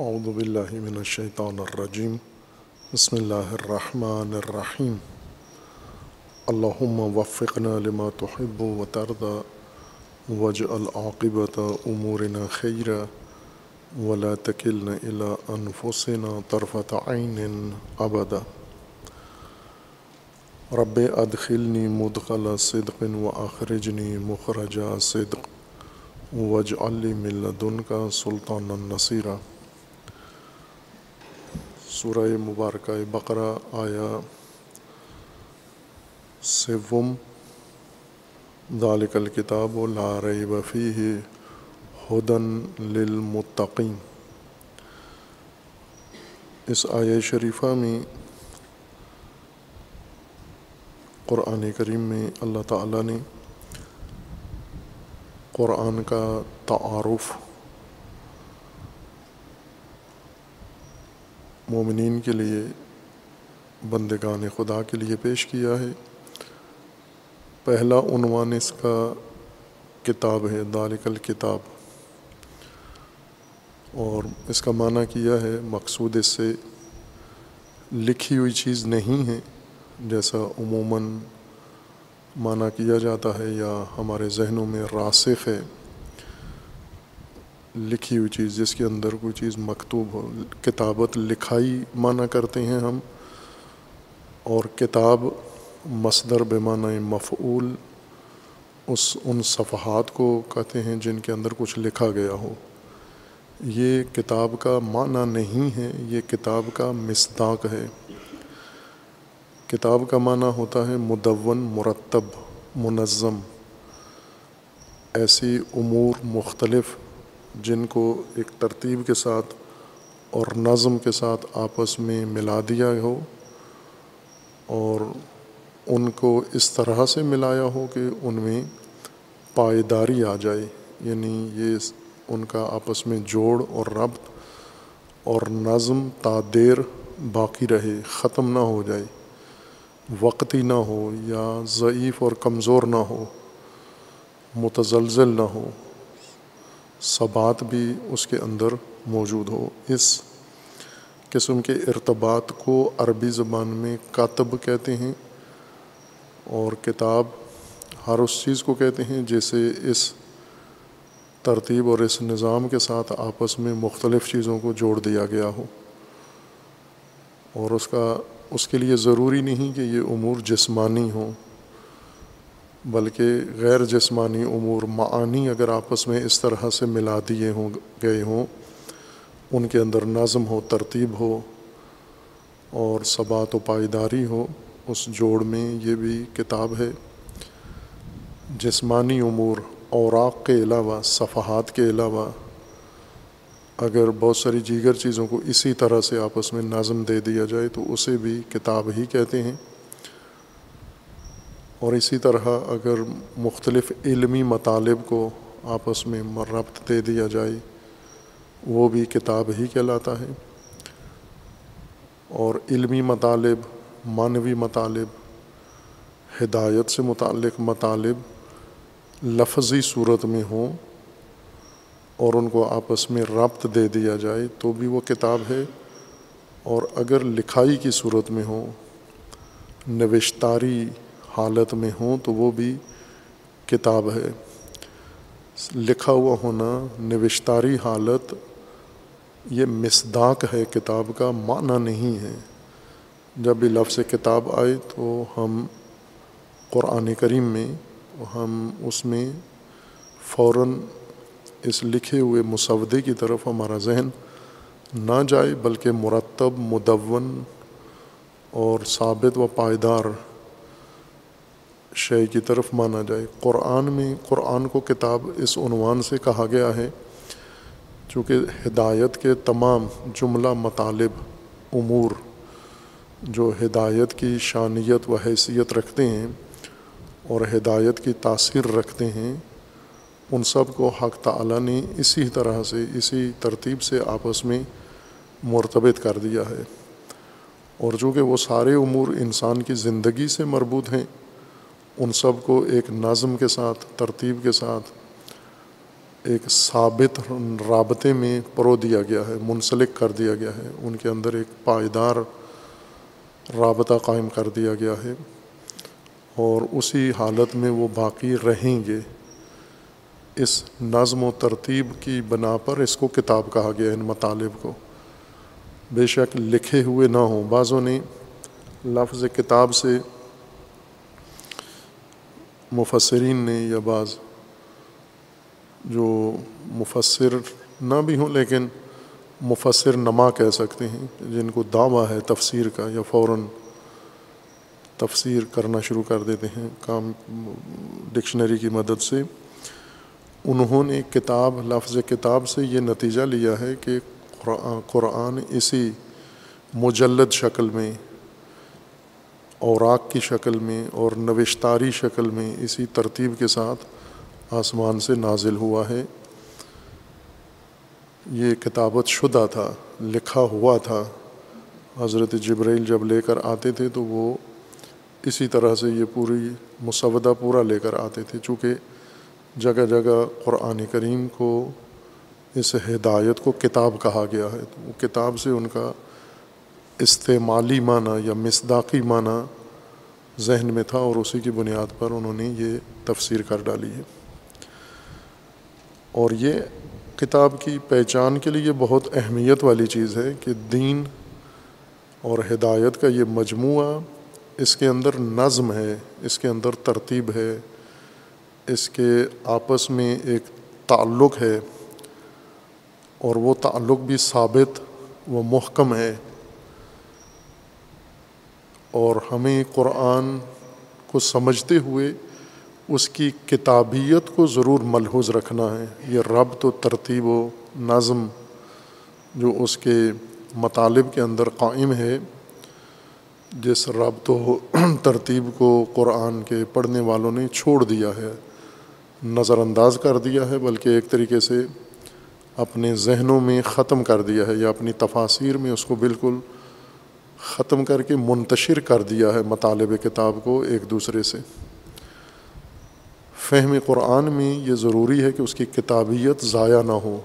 اعوذ باللہ من الشیطان الرجیم بسم اللہ الرحمن الرحیم اللہم وفقنا لما تحب و ترضى واجعل عاقبت امورنا خیرا ولا تکلنا الى انفسنا طرفت عین ابدا رب ادخلنی مدخل صدق و اخرجنی مخرج صدق. واجعل لي من لدنك سلطانا نصيرا. سورہ مبارکہ بقرہ آیا سوم۔ ذالک الکتاب لا ریب فیہ ہدن للمتقین۔ اس آیہ شریفہ میں قرآن کریم میں اللہ تعالیٰ نے قرآن کا تعارف مومنین کے لیے، بندگان خدا کے لیے پیش کیا ہے۔ پہلا عنوان اس کا کتاب ہے دالک الکتاب۔ اور اس کا معنی کیا ہے، مقصود اس سے لکھی ہوئی چیز نہیں ہے، جیسا عموماً معنی کیا جاتا ہے یا ہمارے ذہنوں میں راسخ ہے۔ لکھی ہوئی چیز، جس کے اندر کوئی چیز مکتوب ہو۔ کتابت لکھائی معنی کرتے ہیں ہم، اور کتاب مصدر بے معنی مفعول اس ان صفحات کو کہتے ہیں جن کے اندر کچھ لکھا گیا ہو۔ یہ کتاب کا معنی نہیں ہے، یہ کتاب کا مصداق ہے۔ کتاب کا معنی ہوتا ہے مدون، مرتب، منظم، ایسی امور مختلف جن کو ایک ترتیب کے ساتھ اور نظم کے ساتھ آپس میں ملا دیا ہو اور ان کو اس طرح سے ملایا ہو کہ ان میں پائیداری آ جائے یعنی یہ ان کا آپس میں جوڑ اور ربط اور نظم تعدیر باقی رہے، ختم نہ ہو جائے، وقتی نہ ہو یا ضعیف اور کمزور نہ ہو، متزلزل نہ ہو۔ ثبات بھی اس کے اندر موجود ہو۔ اس قسم کے ارتباط کو عربی زبان میں کاتب کہتے ہیں اور کتاب ہر اس چیز کو کہتے ہیں جیسے اس ترتیب اور اس نظام کے ساتھ آپس میں مختلف چیزوں کو جوڑ دیا گیا ہو۔ اور اس کا، اس کے لیے ضروری نہیں کہ یہ امور جسمانی ہوں۔ بلکہ غیر جسمانی امور معانی اگر آپس میں اس طرح سے ملا دیے ہوں، گئے ہوں، ان کے اندر نظم ہو، ترتیب ہو اور ثبات و پائیداری ہو، اس جوڑ میں یہ بھی کتاب ہے۔ جسمانی امور، اوراق کے علاوہ، صفحات کے علاوہ، اگر بہت ساری دیگر چیزوں کو اسی طرح سے آپس میں نظم دے دیا جائے تو اسے بھی کتاب ہی کہتے ہیں۔ اور اسی طرح اگر مختلف علمی مطالب کو آپس میں مربت دے دیا جائے، وہ بھی کتاب ہی کہلاتا ہے۔ اور علمی مطالب، معنوی مطالب، ہدایت سے متعلق مطالب لفظی صورت میں ہوں اور ان کو آپس میں ربط دے دیا جائے تو بھی وہ کتاب ہے۔ اور اگر لکھائی کی صورت میں ہوں، نوشتاری حالت میں ہوں تو وہ بھی کتاب ہے۔ لکھا ہوا ہونا، نوشتاری حالت، یہ مصداق ہے کتاب کا، معنی نہیں ہے۔ جب بھی لفظ کتاب آئے تو ہم قرآن کریم میں، ہم اس میں فوراً اس لکھے ہوئے مسودے کی طرف ہمارا ذہن نہ جائے، بلکہ مرتب، مدون اور ثابت و پائیدار شے کی طرف مانا جائے۔ قرآن میں، قرآن کو کتاب اس عنوان سے کہا گیا ہے، چونکہ ہدایت کے تمام جملہ مطالب، امور جو ہدایت کی شانیت و حیثیت رکھتے ہیں اور ہدایت کی تاثیر رکھتے ہیں، ان سب کو حق تعلیٰ نے اسی طرح سے، اسی ترتیب سے آپس میں مرتبط کر دیا ہے۔ اور چونکہ وہ سارے امور انسان کی زندگی سے مربوط ہیں ان سب کو ایک نظم کے ساتھ، ترتیب کے ساتھ، ایک ثابت رابطے میں پرو دیا گیا ہے، منسلک کر دیا گیا ہے۔ ان کے اندر ایک پائیدار رابطہ قائم کر دیا گیا ہے اور اسی حالت میں وہ باقی رہیں گے۔ اس نظم و ترتیب کی بنا پر اس کو کتاب کہا گیا ان مطالب کو۔ بے شک لکھے ہوئے نہ ہوں۔ بعضوں نے لفظ کتاب سے مفسرین نے یا بعض جو مفسر نہ بھی ہوں لیکن مفسر نما کہہ سکتے ہیں، جن کو دعویٰ ہے تفسیر کا یا فوراً تفسیر کرنا شروع کر دیتے ہیں کام ڈکشنری کی مدد سے۔ انہوں نے کتاب، لفظ کتاب سے یہ نتیجہ لیا ہے کہ قرآن اسی مجلد شکل میں اوراق کی شکل میں اور نوشتاری شکل میں اسی ترتیب کے ساتھ آسمان سے نازل ہوا ہے۔ یہ کتابت شدہ تھا، لکھا ہوا تھا۔ حضرت جبرائیل جب لے کر آتے تھے تو وہ اسی طرح سے یہ پوری مسودہ پورا لے کر آتے تھے، چونکہ جگہ جگہ قرآن کریم کو اس ہدایت کو کتاب کہا گیا ہے۔ تو وہ کتاب سے ان کا استعمالی معنی یا مصداقی معنی ذہن میں تھا اور اسی کی بنیاد پر انہوں نے یہ تفسیر کر ڈالی ہے۔ اور یہ کتاب کی پہچان کے لیے بہت اہمیت والی چیز ہے کہ دین اور ہدایت کا یہ مجموعہ اس کے اندر نظم ہے، اس کے اندر ترتیب ہے، اس کے آپس میں ایک تعلق ہے اور وہ تعلق بھی ثابت و محکم ہے۔ اور ہمیں قرآن کو سمجھتے ہوئے اس کی کتابیت کو ضرور ملحوظ رکھنا ہے۔ یہ ربط و ترتیب و نظم جو اس کے مطالب کے اندر قائم ہے، جس ربط و ترتیب کو قرآن کے پڑھنے والوں نے چھوڑ دیا ہے، نظر انداز کر دیا ہے، بلکہ ایک طریقے سے اپنے ذہنوں میں ختم کر دیا ہے یا اپنی تفاصیر میں اس کو بالکل ختم کر کے منتشر کر دیا ہے مطالب کتاب کو ایک دوسرے سے۔ فہم قرآن میں یہ ضروری ہے کہ اس کی کتابیت ضائع نہ ہو۔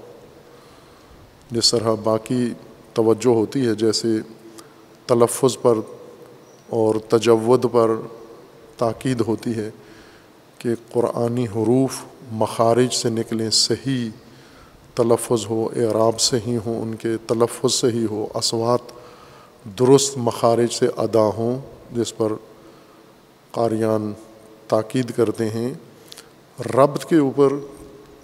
جس طرح باقی توجہ ہوتی ہے، جیسے تلفظ پر اور تجود پر تاکید ہوتی ہے کہ قرآنی حروف مخارج سے نکلیں، صحیح تلفظ ہو، اعراب صحیح ہوں، ان کے تلفظ صحیح ہو اسوات درست مخارج سے ادا ہوں، جس پر قاریان تاکید کرتے ہیں۔ ربط کے اوپر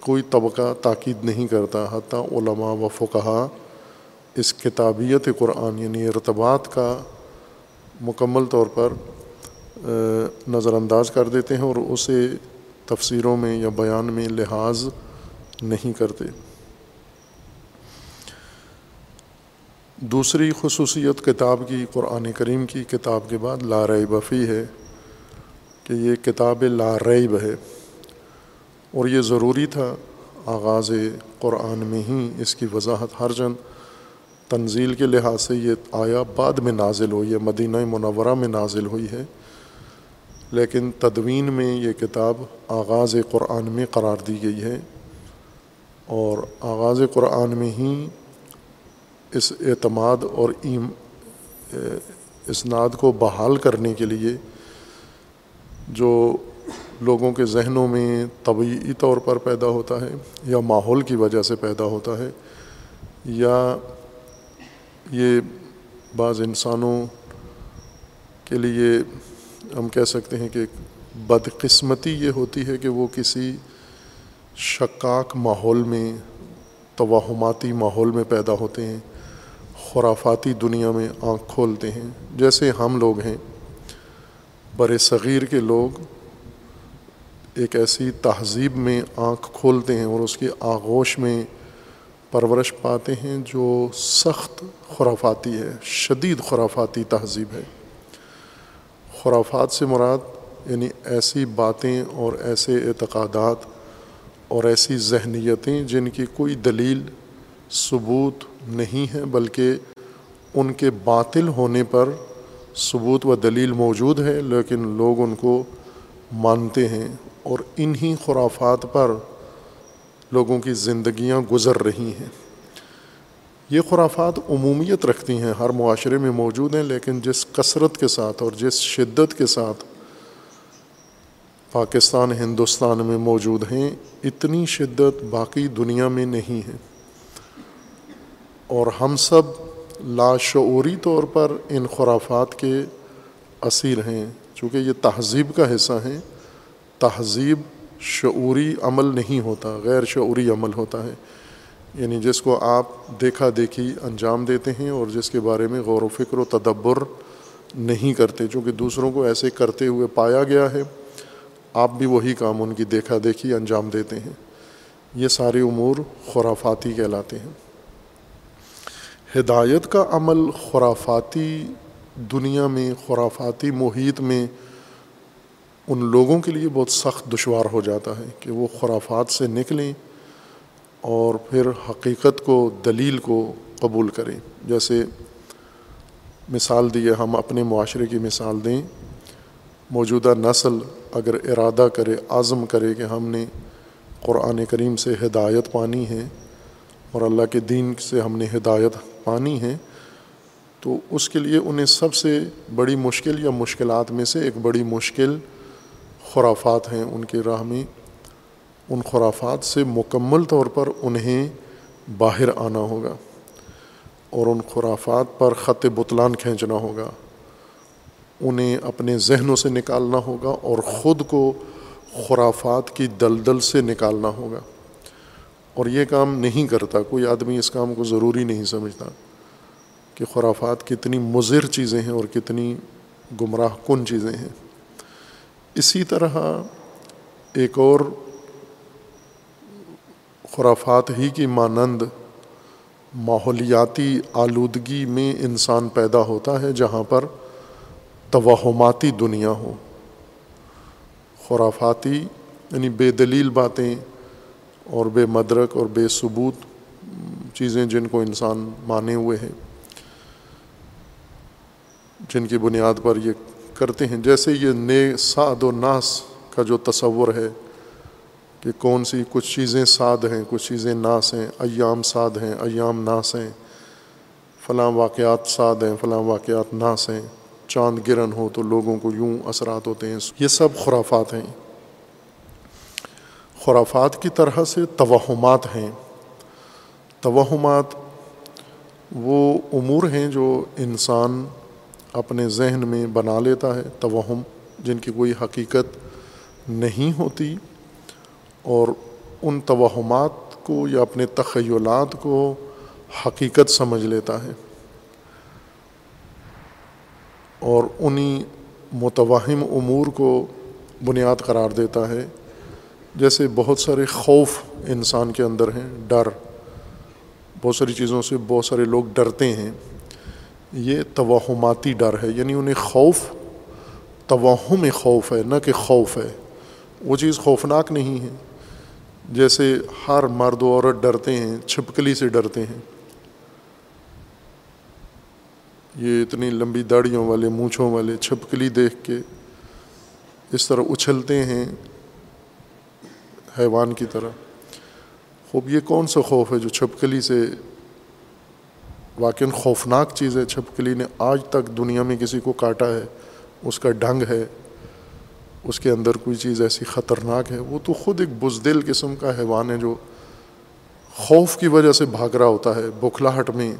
کوئی طبقہ تاکید نہیں کرتا، حتیٰ علماء و فقہ اس کتابیت قرآن یعنی ارتباط کا مکمل طور پر نظر انداز کر دیتے ہیں اور اسے تفسیروں میں یا بیان میں لحاظ نہیں کرتے۔ دوسری خصوصیت کتاب کی، قرآن کریم کی کتاب کے بعد لارعب بفی ہے کہ یہ کتاب لارعب ہے اور یہ ضروری تھا آغاز قرآن میں ہی اس کی وضاحت ہر جن تنزیل کے لحاظ سے یہ آیا بعد میں نازل ہوئی ہے، مدینہ منورہ میں نازل ہوئی ہے، لیکن تدوین میں یہ کتاب آغاز قرآن میں قرار دی گئی ہے اور آغاز قرآن میں ہی اس اعتماد اور ایم اسناد کو بحال کرنے کے لیے جو لوگوں کے ذہنوں میں طبعی طور پر پیدا ہوتا ہے یا ماحول کی وجہ سے پیدا ہوتا ہے یا یہ بعض انسانوں کے لیے ہم کہہ سکتے ہیں کہ بدقسمتی یہ ہوتی ہے کہ وہ کسی شکاک ماحول میں، توہماتی ماحول میں پیدا ہوتے ہیں۔ خرافاتی دنیا میں آنکھ کھولتے ہیں۔ جیسے ہم لوگ ہیں۔ بر صغیر کے لوگ ایک ایسی تہذیب میں آنکھ کھولتے ہیں اور اس کی آغوش میں پرورش پاتے ہیں جو سخت خرافاتی ہے۔ شدید خرافاتی تہذیب ہے۔ خرافات سے مراد یعنی ایسی باتیں اور ایسے اعتقادات اور ایسی ذہنیتیں جن کی کوئی دلیل، ثبوت نہیں ہے بلکہ ان کے باطل ہونے پر ثبوت و دلیل موجود ہے، لیکن لوگ ان کو مانتے ہیں اور انہی خرافات پر لوگوں کی زندگیاں گزر رہی ہیں۔ یہ خرافات عمومیت رکھتی ہیں، ہر معاشرے میں موجود ہیں، لیکن جس کثرت کے ساتھ اور جس شدت کے ساتھ پاکستان، ہندوستان میں موجود ہیں، اتنی شدت باقی دنیا میں نہیں ہے۔ اور ہم سب لاشعوری طور پر ان خرافات کے اسیر ہیں، چونکہ یہ تہذیب کا حصہ ہیں۔ تہذیب شعوری عمل نہیں ہوتا، غیر شعوری عمل ہوتا ہے۔ یعنی جس کو آپ دیکھا دیکھی انجام دیتے ہیں اور جس کے بارے میں غور و فکر و تدبر نہیں کرتے، چونکہ دوسروں کو ایسے کرتے ہوئے پایا گیا ہے، آپ بھی وہی کام ان کی دیکھا دیکھی انجام دیتے ہیں۔ یہ سارے امور خرافاتی کہلاتے ہیں۔ ہدایت کا عمل خرافاتی دنیا میں، خرافاتی محیط میں ان لوگوں کے لیے بہت سخت دشوار ہو جاتا ہے کہ وہ خرافات سے نکلیں اور پھر حقیقت کو، دلیل کو قبول کریں۔ جیسے مثال دیے ہم اپنے معاشرے کی مثال دیں۔ موجودہ نسل اگر ارادہ کرے، عزم کرے کہ ہم نے قرآن کریم سے ہدایت پانی ہے اور اللہ کے دین سے ہم نے ہدایت پانی ہے تو اس کے لیے انہیں سب سے بڑی مشکل یا مشکلات میں سے ایک بڑی مشکل خرافات ہیں ان کے راہ میں۔ ان خرافات سے مکمل طور پر انہیں باہر آنا ہوگا اور ان خرافات پر خط بطلان کھینچنا ہوگا۔ انہیں اپنے ذہنوں سے نکالنا ہوگا اور خود کو خرافات کی دلدل سے نکالنا ہوگا۔ اور یہ کام نہیں کرتا، کوئی آدمی اس کام کو ضروری نہیں سمجھتا کہ خرافات کتنی مضر چیزیں ہیں اور کتنی گمراہ کن چیزیں ہیں۔ اسی طرح ایک اور خرافات ہی کی مانند ماحولیاتی آلودگی میں انسان پیدا ہوتا ہے جہاں پر توہماتی دنیا ہو خرافاتی یعنی بے دلیل باتیں اور بے مدرک اور بے ثبوت چیزیں جن کو انسان مانے ہوئے ہیں، جن کی بنیاد پر یہ کرتے ہیں۔ جیسے یہ نے سعد و ناس کا جو تصور ہے کہ کون سی کچھ چیزیں سعد ہیں، کچھ چیزیں ناس ہیں، ایام سعد ہیں، ایام ناس ہیں، فلاں واقعات سعد ہیں، فلاں واقعات ناس ہیں۔ چاند گرن ہو تو لوگوں کو یوں اثرات ہوتے ہیں۔ یہ سب خرافات ہیں۔ خرافات کی طرح سے توہمات ہیں۔ توہمات وہ امور ہیں جو انسان اپنے ذہن میں بنا لیتا ہے۔ توہم جن کی کوئی حقیقت نہیں ہوتی اور ان توہمات کو یا اپنے تخیلات کو حقیقت سمجھ لیتا ہے۔ اور انہیں متوہم امور کو بنیاد قرار دیتا ہے۔ جیسے بہت سارے خوف انسان کے اندر ہیں، ڈر۔ بہت ساری چیزوں سے بہت سارے لوگ ڈرتے ہیں۔ یہ توہماتی ڈر ہے یعنی انہیں خوف، توہم خوف ہے، نہ کہ خوف ہے۔ وہ چیز خوفناک نہیں ہے۔ جیسے ہر مرد و عورت ڈرتے ہیں، چھپکلی سے ڈرتے ہیں۔ یہ اتنی لمبی داڑیوں والے، مونچھوں والے چھپکلی دیکھ کے اس طرح اچھلتے ہیں۔ حیوان کی طرح۔ خوب، یہ کون سا خوف ہے جو چھپکلی سے واقع خوفناک چیز ہے؟ چھپکلی نے آج تک دنیا میں کسی کو کاٹا ہے، اس کا ڈنگ ہے، اس کے اندر کوئی چیز ایسی خطرناک ہے۔ وہ تو خود ایک بزدل قسم کا حیوان ہے جو خوف کی وجہ سے بھاگ رہا ہوتا ہے بکھلاہٹ میں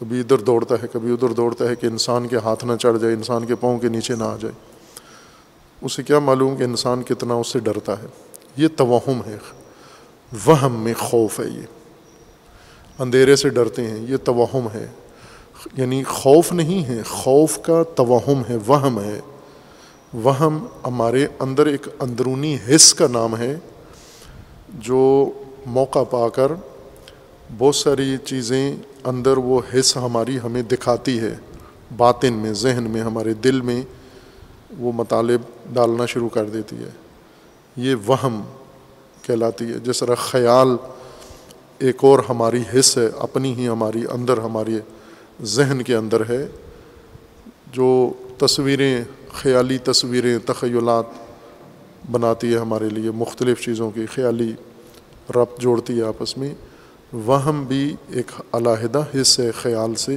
کبھی ادھر دوڑتا ہے، کبھی ادھر دوڑتا ہے کہ انسان کے ہاتھ نہ چڑھ جائے، انسان کے پاؤں کے نیچے نہ آ جائے۔ اسے کیا معلوم کہ انسان کتنا اس سے ڈرتا ہے؟ یہ توہم ہے۔ وہم میں خوف ہے یہ۔ اندھیرے سے ڈرتے ہیں، یہ توہم ہے۔ یعنی خوف نہیں ہے، خوف کا توہم ہے، وہم ہے۔ وہم ہمارے اندر ایک اندرونی حص کا نام ہے، جو موقع پا کر بہت ساری چیزیں اندر وہ حص ہماری ہمیں دکھاتی ہے۔ باطن میں، ذہن میں، ہمارے دل میں وہ مطالب ڈالنا شروع کر دیتی ہے۔ یہ وہم کہلاتی ہے۔ جس طرح خیال ایک اور ہماری حص ہے، اپنی ہی ہماری اندر، ہماری ذہن کے اندر ہے۔ جو تصویریں، خیالی تصویریں، تخیلات بناتی ہے ہمارے لیے، مختلف چیزوں کی خیالی ربط جوڑتی ہے آپس میں، وہم بھی ایک علیحدہ حصے خیال سے،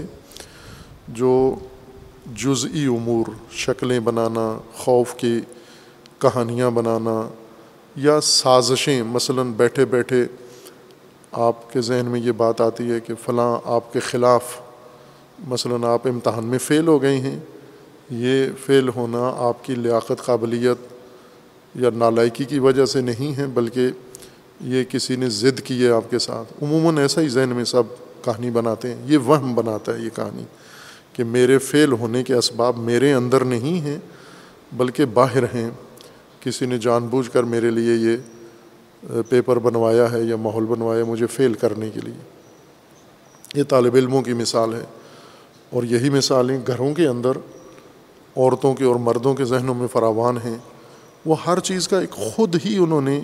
جو جزئی امور، شکلیں بنانا، خوف کی کہانیاں بنانا یا سازشیں، مثلاً بیٹھے بیٹھے آپ کے ذہن میں یہ بات آتی ہے کہ فلاں آپ کے خلاف مثلاً آپ امتحان میں فیل ہو گئے ہیں، یہ فیل ہونا آپ کی لیاقت قابلیت یا نالائکی کی وجہ سے نہیں ہے، بلکہ یہ کسی نے ضد کی ہے آپ کے ساتھ۔ عموماً ایسا ہی ذہن میں سب کہانی بناتے ہیں۔ یہ وہم بناتا ہے یہ کہانی کہ میرے فیل ہونے کے اسباب میرے اندر نہیں ہیں، بلکہ باہر ہیں۔ کسی نے جان بوجھ کر میرے لیے یہ پیپر بنوایا ہے یا ماحول بنوایا مجھے فیل کرنے کے لیے۔ یہ طالب علموں کی مثال ہے۔ اور یہی مثالیں گھروں کے اندر عورتوں کے اور مردوں کے ذہنوں میں فراوان ہیں۔ وہ ہر چیز کا ایک خود ہی انہوں نے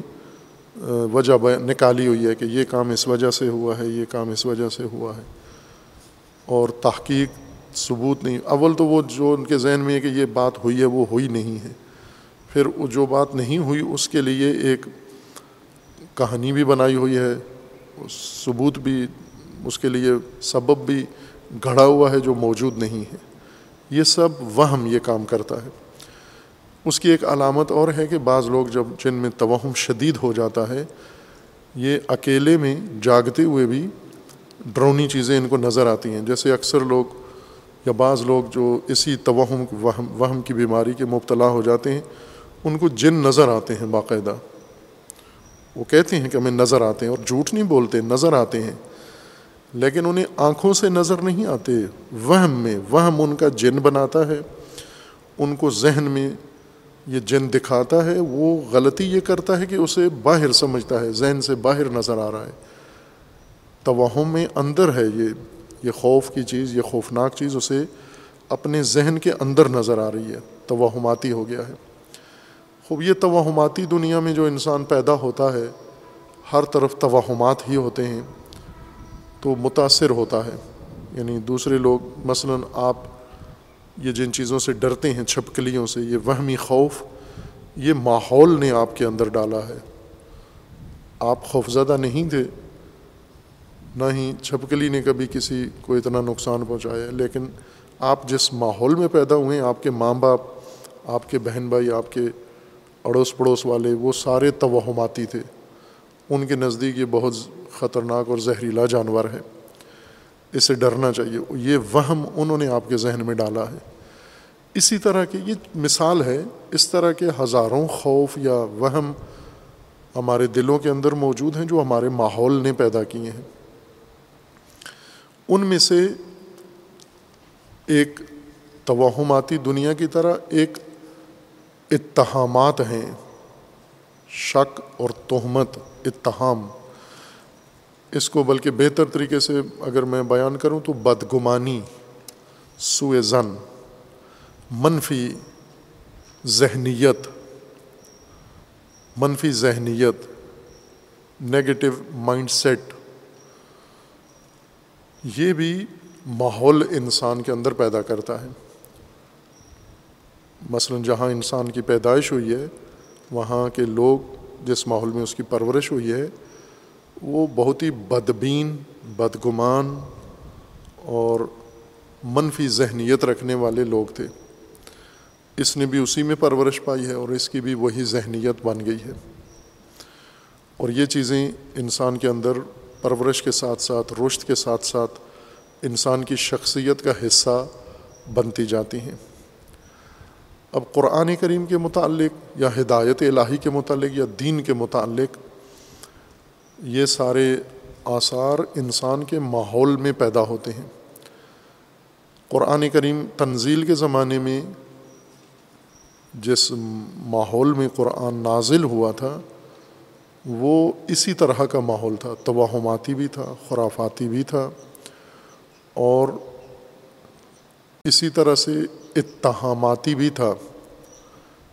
وجہ نکالی ہوئی ہے کہ یہ کام اس وجہ سے ہوا ہے، یہ کام اس وجہ سے ہوا ہے۔ اور تحقیق ثبوت نہیں، اول تو وہ جو ان کے ذہن میں ہے کہ یہ بات ہوئی ہے، وہ ہوئی نہیں ہے۔ پھر جو بات نہیں ہوئی اس کے لیے ایک کہانی بھی بنائی ہوئی ہے ثبوت بھی، اس کے لیے سبب بھی گھڑا ہوا ہے جو موجود نہیں ہے۔ یہ سب وہم یہ کام کرتا ہے۔ اس کی ایک علامت اور ہے کہ بعض لوگ جب جن میں توہم شدید ہو جاتا ہے، یہ اکیلے میں جاگتے ہوئے بھی ڈرونی چیزیں ان کو نظر آتی ہیں۔ جیسے اکثر لوگ یا بعض لوگ جو اسی توہم، وہم وہم کی بیماری کے مبتلا ہو جاتے ہیں ان کو جن نظر آتے ہیں باقاعدہ، وہ کہتے ہیں کہ ہمیں نظر آتے ہیں اور جھوٹ نہیں بولتے، نظر آتے ہیں، لیکن انہیں آنکھوں سے نظر نہیں آتے، وہم میں، وہم ان کا جن بناتا ہے، ان کو ذہن میں یہ جن دکھاتا ہے، وہ غلطی یہ کرتا ہے کہ اسے باہر سمجھتا ہے، ذہن سے باہر نظر آ رہا ہے۔ توہم میں اندر ہے یہ یہ خوف کی چیز، یہ خوفناک چیز اسے اپنے ذہن کے اندر نظر آ رہی ہے، توہماتی ہو گیا ہے۔ خوب، یہ توہماتی دنیا میں جو انسان پیدا ہوتا ہے، ہر طرف توہمات ہی ہوتے ہیں، تو متاثر ہوتا ہے۔ یعنی دوسرے لوگ، مثلاً آپ یہ جن چیزوں سے ڈرتے ہیں، چھپکلیوں سے، یہ وہمی خوف، یہ ماحول نے آپ کے اندر ڈالا ہے۔ آپ خوفزدہ نہیں تھے، نہ ہی چھپکلی نے کبھی کسی کو اتنا نقصان پہنچایا لیکن آپ جس ماحول میں پیدا ہوئے ہیں، آپ کے ماں باپ، آپ کے بہن بھائی، آپ کے اڑوس پڑوس والے، وہ سارے توہماتی تھے۔ ان کے نزدیک یہ بہت خطرناک اور زہریلا جانور ہے اسے ڈرنا چاہیے۔ یہ وہم انہوں نے آپ کے ذہن میں ڈالا ہے۔ اسی طرح کی یہ مثال ہے، اس طرح کے ہزاروں خوف یا وہم ہمارے دلوں کے اندر موجود ہیں جو ہمارے ماحول نے پیدا کیے ہیں۔ ان میں سے ایک توہماتی دنیا کی طرح، ایک اتہامات ہیں۔ شک اور تہمت، اتہام۔ اس کو بلکہ بہتر طریقے سے اگر میں بیان کروں تو بدگمانی سوئے زن منفی ذہنیت۔ منفی ذہنیت نگیٹو مائنڈ سیٹ یہ بھی ماحول انسان کے اندر پیدا کرتا ہے۔ مثلاً جہاں انسان کی پیدائش ہوئی ہے، وہاں کے لوگ جس ماحول میں اس کی پرورش ہوئی ہے، وہ بہت ہی بدبین، بدگمان اور منفی ذہنیت رکھنے والے لوگ تھے۔ اس نے بھی اسی میں پرورش پائی ہے اور اس کی بھی وہی ذہنیت بن گئی ہے۔ اور یہ چیزیں انسان کے اندر پرورش کے ساتھ ساتھ رشت کے ساتھ ساتھ انسان کی شخصیت کا حصہ بنتی جاتی ہیں۔ اب قرآن کریم کے متعلق یا ہدایت الہی کے متعلق یا دین کے متعلق یہ سارے آثار انسان کے ماحول میں پیدا ہوتے ہیں۔ قرآن کریم تنزیل کے زمانے میں جس ماحول میں قرآن نازل ہوا تھا، وہ اسی طرح کا ماحول تھا۔ توہماتی بھی تھا، خرافاتی بھی تھا اور اسی طرح سے اتہاماتی بھی تھا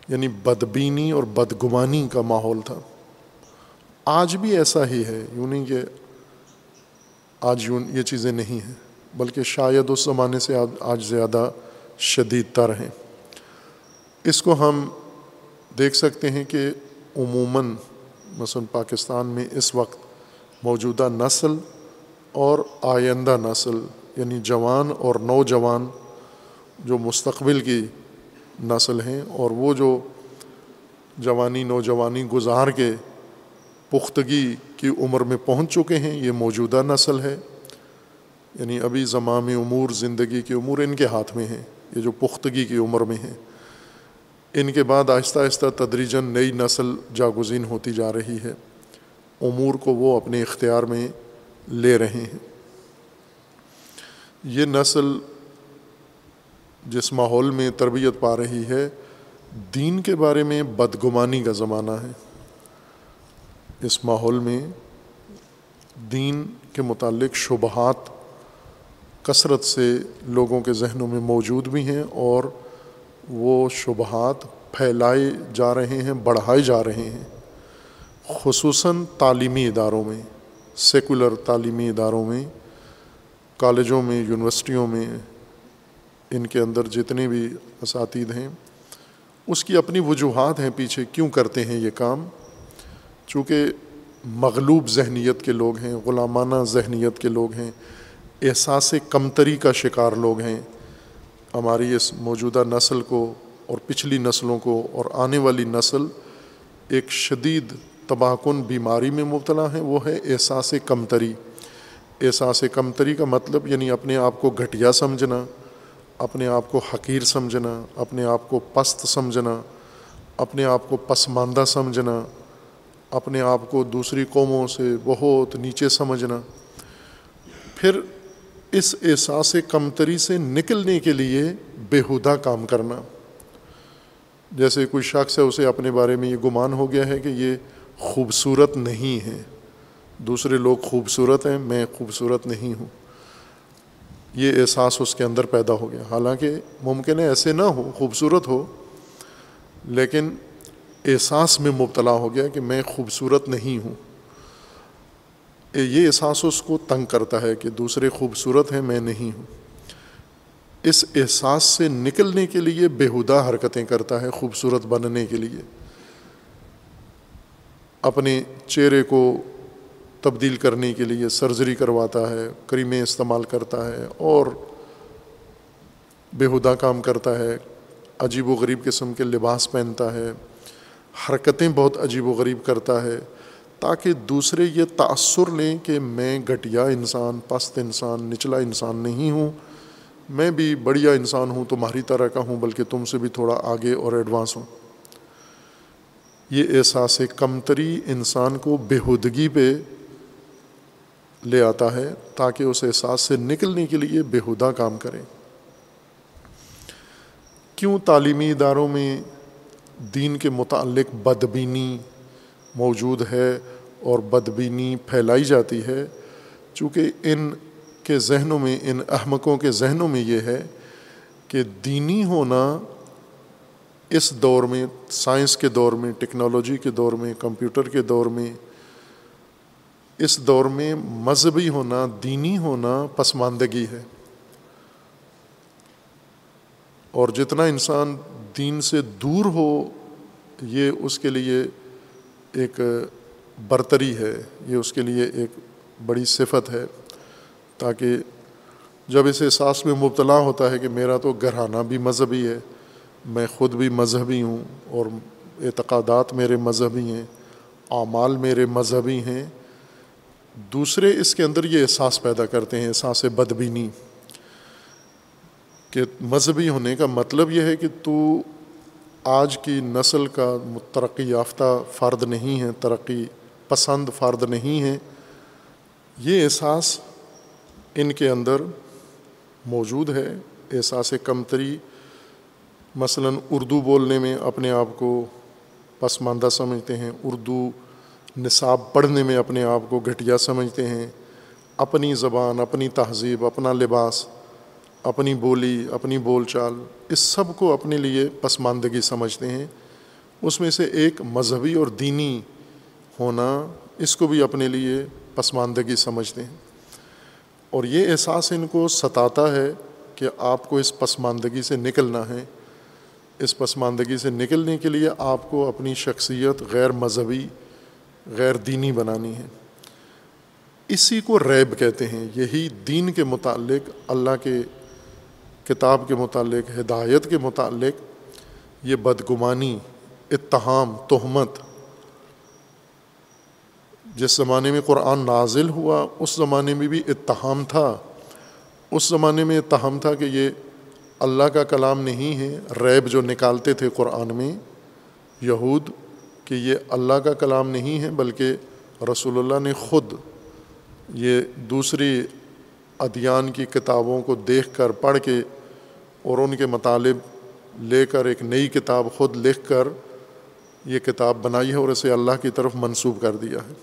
یعنی بدبینی اور بدگمانی کا ماحول تھا۔ آج بھی ایسا ہی ہے، یوں نہیں کہ آج یوں یہ چیزیں نہیں ہیں، بلکہ شاید اس زمانے سے آج زیادہ شدید تر ہیں۔ اس کو ہم دیکھ سکتے ہیں کہ عموماً مثلاً پاکستان میں اس وقت موجودہ نسل اور آئندہ نسل یعنی جوان اور نوجوان جو مستقبل کی نسل ہیں اور وہ جو جوانی نوجوانی گزار کے پختگی کی عمر میں پہنچ چکے ہیں، یہ موجودہ نسل ہے۔ یعنی ابھی زمام امور، زندگی کی امور ان کے ہاتھ میں ہیں، یہ جو پختگی کی عمر میں ہیں۔ ان کے بعد آہستہ آہستہ تدریجن نئی نسل جاگزین ہوتی جا رہی ہے۔ امور کو وہ اپنے اختیار میں لے رہے ہیں۔ یہ نسل جس ماحول میں تربیت پا رہی ہے، دین کے بارے میں بدگمانی کا زمانہ ہے۔ اس ماحول میں دین کے متعلق شبہات کثرت سے لوگوں کے ذہنوں میں موجود بھی ہیں اور وہ شبہات پھیلائے جا رہے ہیں، بڑھائے جا رہے ہیں۔ خصوصاً تعلیمی اداروں میں، سیکولر تعلیمی اداروں میں، کالجوں میں، یونیورسٹیوں میں ان کے اندر جتنے بھی اساتید ہیں، اس کی اپنی وجوہات ہیں پیچھے، کیوں کرتے ہیں یہ کام؟ چونکہ مغلوب ذہنیت کے لوگ ہیں، غلامانہ ذہنیت کے لوگ ہیں، احساس کمتری کا شکار لوگ ہیں۔ ہماری اس موجودہ نسل کو اور پچھلی نسلوں کو اور آنے والی نسل ایک شدید تباہ کن بیماری میں مبتلا ہے وہ ہے احساس کمتری۔ احساس کمتری کا مطلب یعنی اپنے آپ کو گھٹیا سمجھنا اپنے آپ کو حقیر سمجھنا، اپنے آپ کو پست سمجھنا، اپنے آپ کو پسماندہ سمجھنا، اپنے آپ کو دوسری قوموں سے بہت نیچے سمجھنا۔ پھر اس احساس کمتری سے نکلنے کے لیے بےحودہ کام کرنا۔ جیسے کوئی شخص ہے، اسے اپنے بارے میں یہ گمان ہو گیا ہے کہ یہ خوبصورت نہیں ہے۔ دوسرے لوگ خوبصورت ہیں، میں خوبصورت نہیں ہوں۔ یہ احساس اس کے اندر پیدا ہو گیا۔ حالانکہ ممکن ہے ایسے نہ ہو، خوبصورت ہو، لیکن احساس میں مبتلا ہو گیا کہ میں خوبصورت نہیں ہوں۔ یہ احساس اس کو تنگ کرتا ہے کہ دوسرے خوبصورت ہیں، میں نہیں ہوں۔ اس احساس سے نکلنے کے لیے بےحدہ حرکتیں کرتا ہے، خوبصورت بننے کے لیے۔ اپنے چہرے کو تبدیل کرنے کے لیے سرجری کرواتا ہے، کریمیں استعمال کرتا ہے اور بےحدہ کام کرتا ہے، عجیب و غریب قسم کے لباس پہنتا ہے، حرکتیں بہت عجیب و غریب کرتا ہے تاکہ دوسرے یہ تأثر لیں کہ میں گھٹیا انسان، پست انسان، نچلا انسان نہیں ہوں۔ میں بھی بڑھیا انسان ہوں تمہاری طرح کا ہوں، بلکہ تم سے بھی تھوڑا آگے اور ایڈوانس ہوں۔ یہ احساس کمتری انسان کو بےحودگی پہ لے آتا ہے تاکہ اس احساس سے نکلنے کے لیے بےحودہ کام کریں کیوں تعلیمی اداروں میں دین کے متعلق بدبینی موجود ہے اور بدبینی پھیلائی جاتی ہے؟ چونکہ ان کے ذہنوں میں، ان احمقوں کے ذہنوں میں یہ ہے کہ دینی ہونا اس دور میں، سائنس کے دور میں، ٹیکنالوجی کے دور میں، کمپیوٹر کے دور میں اس دور میں مذہبی ہونا، دینی ہونا پسماندگی ہے۔ اور جتنا انسان دین سے دور ہو، یہ اس کے لیے ایک برتری ہے، یہ اس کے لیے ایک بڑی صفت ہے۔ تاکہ جب اس احساس میں مبتلا ہوتا ہے کہ میرا تو گھرانہ بھی مذہبی ہے، میں خود بھی مذہبی ہوں اور اعتقادات میرے مذہبی ہیں، اعمال میرے مذہبی ہیں دوسرے اس کے اندر یہ احساس پیدا کرتے ہیں، احساس بدبینی، کہ مذہبی ہونے کا مطلب یہ ہے کہ تو آج کی نسل کا ترقی یافتہ فرد نہیں ہے، ترقی پسند فرد نہیں ہے۔ یہ احساس ان کے اندر موجود ہے، احساس کمتری، مثلاً اردو بولنے میں اپنے آپ کو پسماندہ سمجھتے ہیں، اردو نصاب پڑھنے میں اپنے آپ کو گھٹیا سمجھتے ہیں۔ اپنی زبان، اپنی تہذیب، اپنا لباس، اپنی بولی، اپنی بول چال، اس سب کو اپنے لیے پسماندگی سمجھتے ہیں۔ اس میں سے ایک مذہبی اور دینی ہونا اس کو بھی اپنے لیے پسماندگی سمجھتے ہیں۔ اور یہ احساس ان کو ستاتا ہے کہ آپ کو اس پسماندگی سے نکلنا ہے۔ اس پسماندگی سے نکلنے کے لیے آپ کو اپنی شخصیت غیر مذہبی غیر دینی بنانی ہے۔ اسی کو ریب کہتے ہیں۔ یہی دین کے متعلق، اللہ کے کتاب کے متعلق، ہدایت کے متعلق یہ بدگمانی، اتہام، تہمت جس زمانے میں قرآن نازل ہوا، اس زمانے میں بھی اتہام تھا۔ اس زمانے میں اتہام تھا کہ یہ اللہ کا کلام نہیں ہے۔ ریب جو نکالتے تھے قرآن میں، یہود کہ یہ اللہ کا کلام نہیں ہے بلکہ رسول اللہ نے خود یہ دوسری ادیان کی کتابوں کو دیکھ کر پڑھ کے اور ان کے مطالب لے کر ایک نئی کتاب خود لکھ کر یہ کتاب بنائی ہے اور اسے اللہ کی طرف منسوب کر دیا ہے۔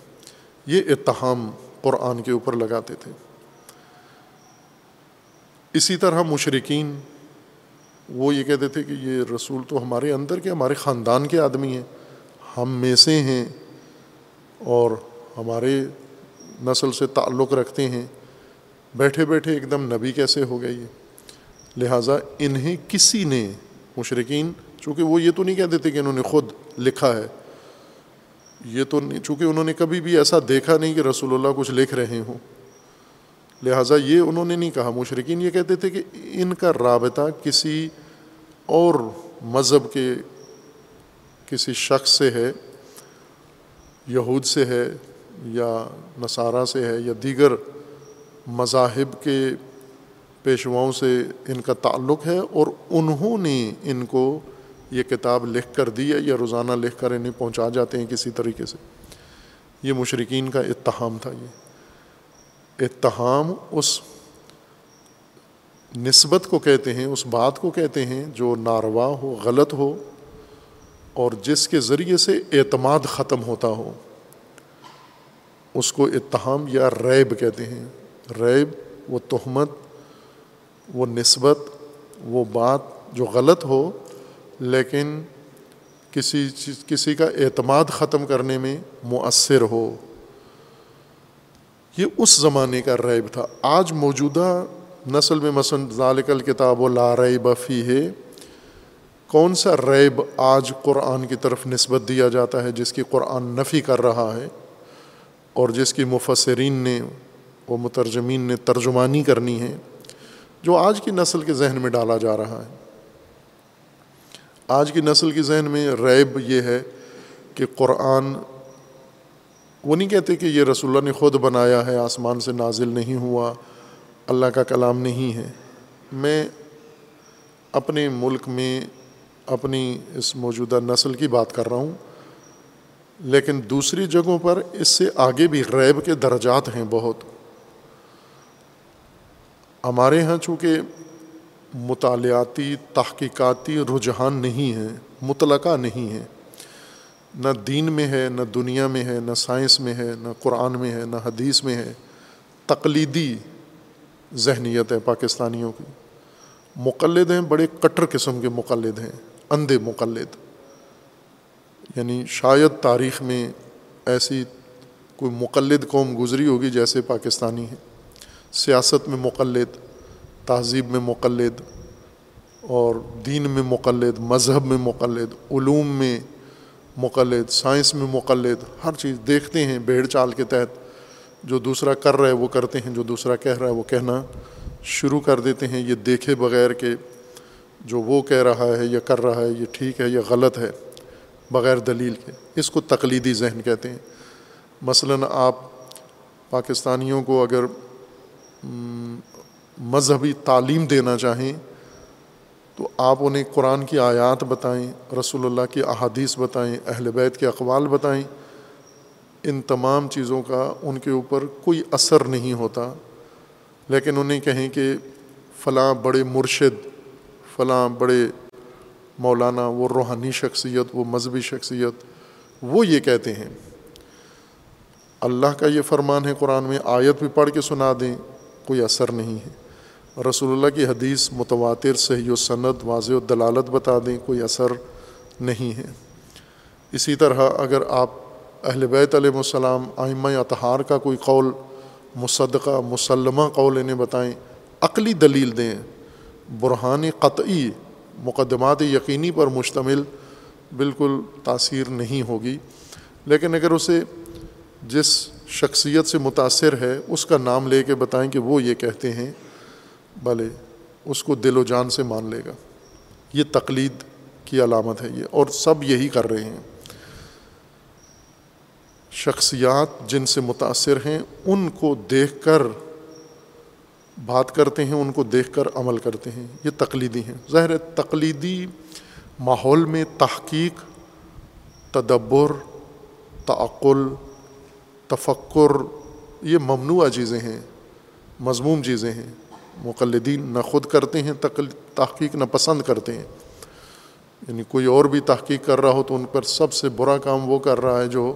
یہ اتہام قرآن کے اوپر لگاتے تھے۔ اسی طرح مشرقین وہ یہ کہتے تھے کہ یہ رسول تو ہمارے اندر کے، ہمارے خاندان کے آدمی ہیں۔ ہم میں سے ہیں اور ہمارے نسل سے تعلق رکھتے ہیں۔ بیٹھے بیٹھے ایک دم نبی کیسے ہو گئی ہے؟ لہٰذا انہیں کسی نے مشرقین چونکہ وہ یہ تو نہیں کہتے تھے کہ انہوں نے خود لکھا ہے، یہ تو نہیں، چونکہ انہوں نے کبھی بھی ایسا دیکھا نہیں کہ رسول اللہ کچھ لکھ رہے ہوں۔ لہٰذا یہ انہوں نے نہیں کہا۔ مشرقین یہ کہتے تھے کہ ان کا رابطہ کسی اور مذہب کے کسی شخص سے ہے، یہود سے ہے یا نصارہ سے ہے یا دیگر مذاہب کے پیشواؤں سے ان کا تعلق ہے اور انہوں نے ان کو یہ کتاب لکھ کر دی ہے یا روزانہ لکھ کر انہیں پہنچا جاتے ہیں کسی طریقے سے۔ یہ مشرقین کا اتہام تھا یہ۔ اتہام اس نسبت کو کہتے ہیں، اس بات کو کہتے ہیں جو ناروا ہو، غلط ہو اور جس کے ذریعے سے اعتماد ختم ہوتا ہو، اس کو اتہام یا ریب کہتے ہیں۔ ریب وہ تہمت، وہ نسبت، وہ بات جو غلط ہو، لیکن کسی چیز، کسی کا اعتماد ختم کرنے میں مؤثر ہو۔ یہ اس زمانے کا ریب تھا۔ آج موجودہ نسل میں مثلاً ذالک الکتاب و لا ریب فی ہے کون سا ریب آج قرآن کی طرف نسبت دیا جاتا ہے جس کی قرآن نفی کر رہا ہے اور جس کی مفسرین نے وہ مترجمین نے ترجمانی کرنی ہے جو آج کی نسل کے ذہن میں ڈالا جا رہا ہے؟ آج کی نسل کی ذہن میں ریب یہ ہے کہ قرآن وہ نہیں کہتے کہ یہ رسول اللہ نے خود بنایا ہے، آسمان سے نازل نہیں ہوا، اللہ کا کلام نہیں ہے۔ میں اپنے ملک میں اپنی اس موجودہ نسل کی بات کر رہا ہوں۔ لیکن دوسری جگہوں پر اس سے آگے بھی ریب کے درجات ہیں بہت۔ ہمارے یہاں چونکہ مطالعاتی، تحقیقاتی رجحان نہیں ہے مطلقہ نہیں ہے نہ دین میں ہے، نہ دنیا میں ہے، نہ سائنس میں ہے، نہ قرآن میں ہے، نہ حدیث میں ہے۔ تقلیدی ذہنیت ہے پاکستانیوں کی۔ مقلد ہیں، بڑے کٹر قسم کے مقلد ہیں۔ اندھے مقلد یعنی شاید تاریخ میں ایسی کوئی مقلد قوم گزری ہوگی جیسے پاکستانی ہیں۔ سیاست میں مقلد، تہذیب میں مقلد اور دین میں مقلد، مذہب میں مقلد، علوم میں مقلد، سائنس میں مقلد، ہر چیز دیکھتے ہیں بھیڑ چال کے تحت۔ جو دوسرا کر رہا ہے وہ کرتے ہیں، جو دوسرا کہہ رہا ہے وہ کہنا شروع کر دیتے ہیں۔ یہ دیکھے بغیر کہ جو وہ کہہ رہا ہے یا کر رہا ہے یہ ٹھیک ہے یا غلط ہے، بغیر دلیل کے۔ اس کو تقلیدی ذہن کہتے ہیں۔ مثلاً آپ پاکستانیوں کو اگر مذہبی تعلیم دینا چاہیں، تو آپ انہیں قرآن کی آیات بتائیں، رسول اللہ کی احادیث بتائیں، اہل بیت کے اقوال بتائیں، ان تمام چیزوں کا ان کے اوپر کوئی اثر نہیں ہوتا۔ لیکن انہیں کہیں کہ فلاں بڑے مرشد فلاں بڑے مولانا، وہ روحانی شخصیت، وہ مذہبی شخصیت، وہ یہ کہتے ہیں۔ اللہ کا یہ فرمان ہے قرآن میں، آیت بھی پڑھ کے سنا دیں، کوئی اثر نہیں ہے۔ رسول اللہ کی حدیث متواتر، صحیح و سند، واضح و دلالت بتا دیں، کوئی اثر نہیں ہے۔ اسی طرح اگر آپ اہل بیت علیہ السلام، آئمہ اطہار کا کوئی قول، مصدقہ، مسلمہ قول انہیں بتائیں، عقلی دلیل دیں برہان قطعی مقدمات یقینی پر مشتمل بالکل تاثیر نہیں ہوگی۔ لیکن اگر اسے جس شخصیت سے متاثر ہے، اس کا نام لے کے بتائیں کہ وہ یہ کہتے ہیں، بھلے اس کو دل و جان سے مان لے گا۔ یہ تقلید کی علامت ہے یہ، اور سب یہی کر رہے ہیں۔ شخصیات جن سے متاثر ہیں، ان کو دیکھ کر بات کرتے ہیں، ان کو دیکھ کر عمل کرتے ہیں۔ یہ تقلیدی ہیں۔ ظاہر ہے، تقلیدی ماحول میں تحقیق، تدبر، تعقل، تفکر، یہ ممنوع چیزیں ہیں، مضموم چیزیں ہیں۔ مقلدین نہ خود کرتے ہیں تحقیق نہ پسند کرتے ہیں۔ یعنی کوئی اور بھی تحقیق کر رہا ہو تو ان پر سب سے برا کام وہ کر رہا ہے جو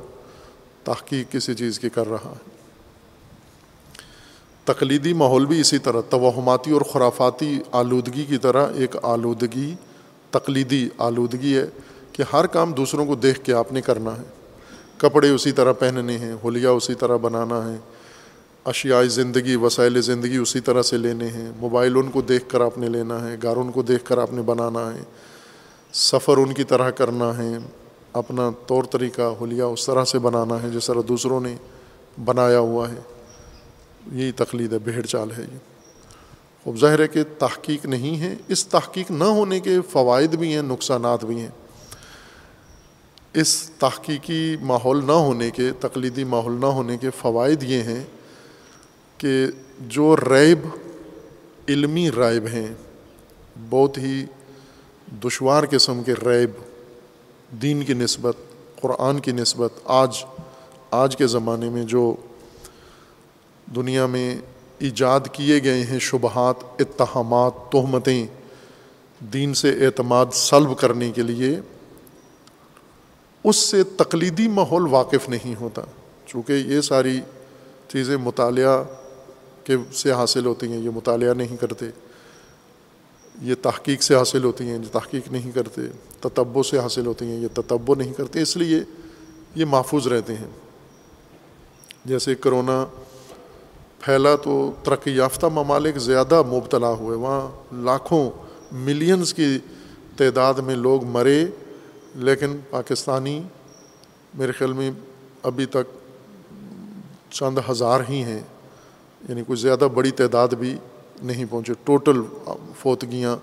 تحقیق کسی چیز کی کر رہا ہے۔ تقلیدی ماحول بھی اسی طرح، توہماتی اور خرافاتی آلودگی کی طرح ایک آلودگی، تقلیدی آلودگی ہے کہ ہر کام دوسروں کو دیکھ کے آپ نے کرنا ہے۔ کپڑے اسی طرح پہننے ہیں ہولیا اسی طرح بنانا ہے۔ اشیائی زندگی، وسائل زندگی اسی طرح سے لینے ہیں۔ موبائل ان کو دیکھ کر آپ نے لینا ہے، گھر ان کو دیکھ کر آپ نے بنانا ہے۔ سفر ان کی طرح کرنا ہے، اپنا طور طریقہ ہولیا اس طرح سے بنانا ہے جس طرح دوسروں نے بنایا ہوا ہے۔ یہی تقلید ہے، بھیڑ چال ہے یہ۔ خوب ظاہر ہے کہ تحقیق نہیں ہے، اس تحقیق نہ ہونے کے فوائد بھی ہیں، نقصانات بھی ہیں۔ اس تحقیقی ماحول نہ ہونے کے، تقلیدی ماحول نہ ہونے کے فوائد یہ ہیں کہ جو ریب، علمی رائب ہیں، بہت ہی دشوار قسم کے ریب، دین کی نسبت، قرآن کی نسبت، آج آج کے زمانے میں جو دنیا میں ایجاد کیے گئے ہیں شبہات، اتہامات، تہمتیں دین سے اعتماد سلب کرنے کے لیے، اس سے تقلیدی ماحول واقف نہیں ہوتا۔ چونکہ یہ ساری چیزیں مطالعہ کے سے حاصل ہوتی ہیں، یہ مطالعہ نہیں کرتے۔ یہ تحقیق سے حاصل ہوتی ہیں، یہ تحقیق نہیں کرتے۔ تتبو سے حاصل ہوتی ہیں، یہ تتبو نہیں کرتے۔ اس لیے یہ محفوظ رہتے ہیں۔ جیسے کرونا پھیلا تو ترقی یافتہ ممالک زیادہ مبتلا ہوئے۔ وہاں لاکھوں ملینز کی تعداد میں لوگ مرے، لیکن پاکستانی میرے خیال میں ابھی تک چند ہزار ہی ہیں یعنی کوئی زیادہ بڑی تعداد بھی نہیں پہنچے۔ ٹوٹل فوتگیاں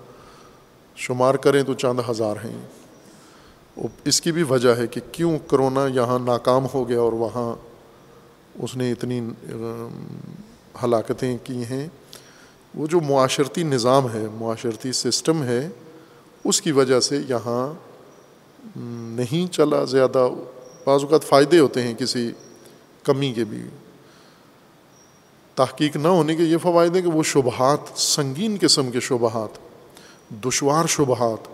شمار کریں تو چند ہزار ہیں۔ اس کی بھی وجہ ہے کہ کیوں کرونا یہاں ناکام ہو گیا اور وہاں اس نے اتنی ہلاکتیں کی ہیں، وہ جو معاشرتی نظام ہے، معاشرتی سسٹم ہے، اس کی وجہ سے یہاں نہیں چلا زیادہ۔ بعض اوقات فائدے ہوتے ہیں کسی کمی کے بھی۔ تحقیق نہ ہونے کے یہ فوائد ہیں کہ وہ شبہات، سنگین قسم کے شبہات، دشوار شبہات،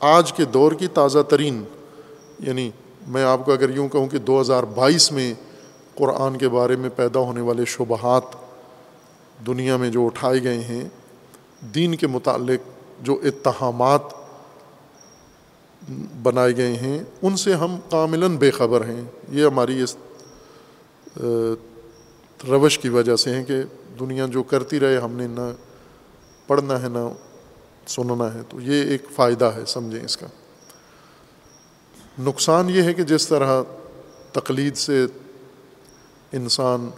آج کے دور کی تازہ ترین۔ یعنی میں آپ کو اگر یوں کہوں کہ دو ہزار بائیس میں قرآن کے بارے میں پیدا ہونے والے شبہات دنیا میں جو اٹھائے گئے ہیں، دین کے متعلق جو اتہامات بنائے گئے ہیں، ان سے ہم کاملاً بے خبر ہیں۔ یہ ہماری اس روش کی وجہ سے ہیں کہ دنیا جو کرتی رہے، ہم نے نہ پڑھنا ہے، نہ سننا ہے۔ تو یہ ایک فائدہ ہے، سمجھیں اس کا۔ نقصان یہ ہے کہ جس طرح تقلید سے انسان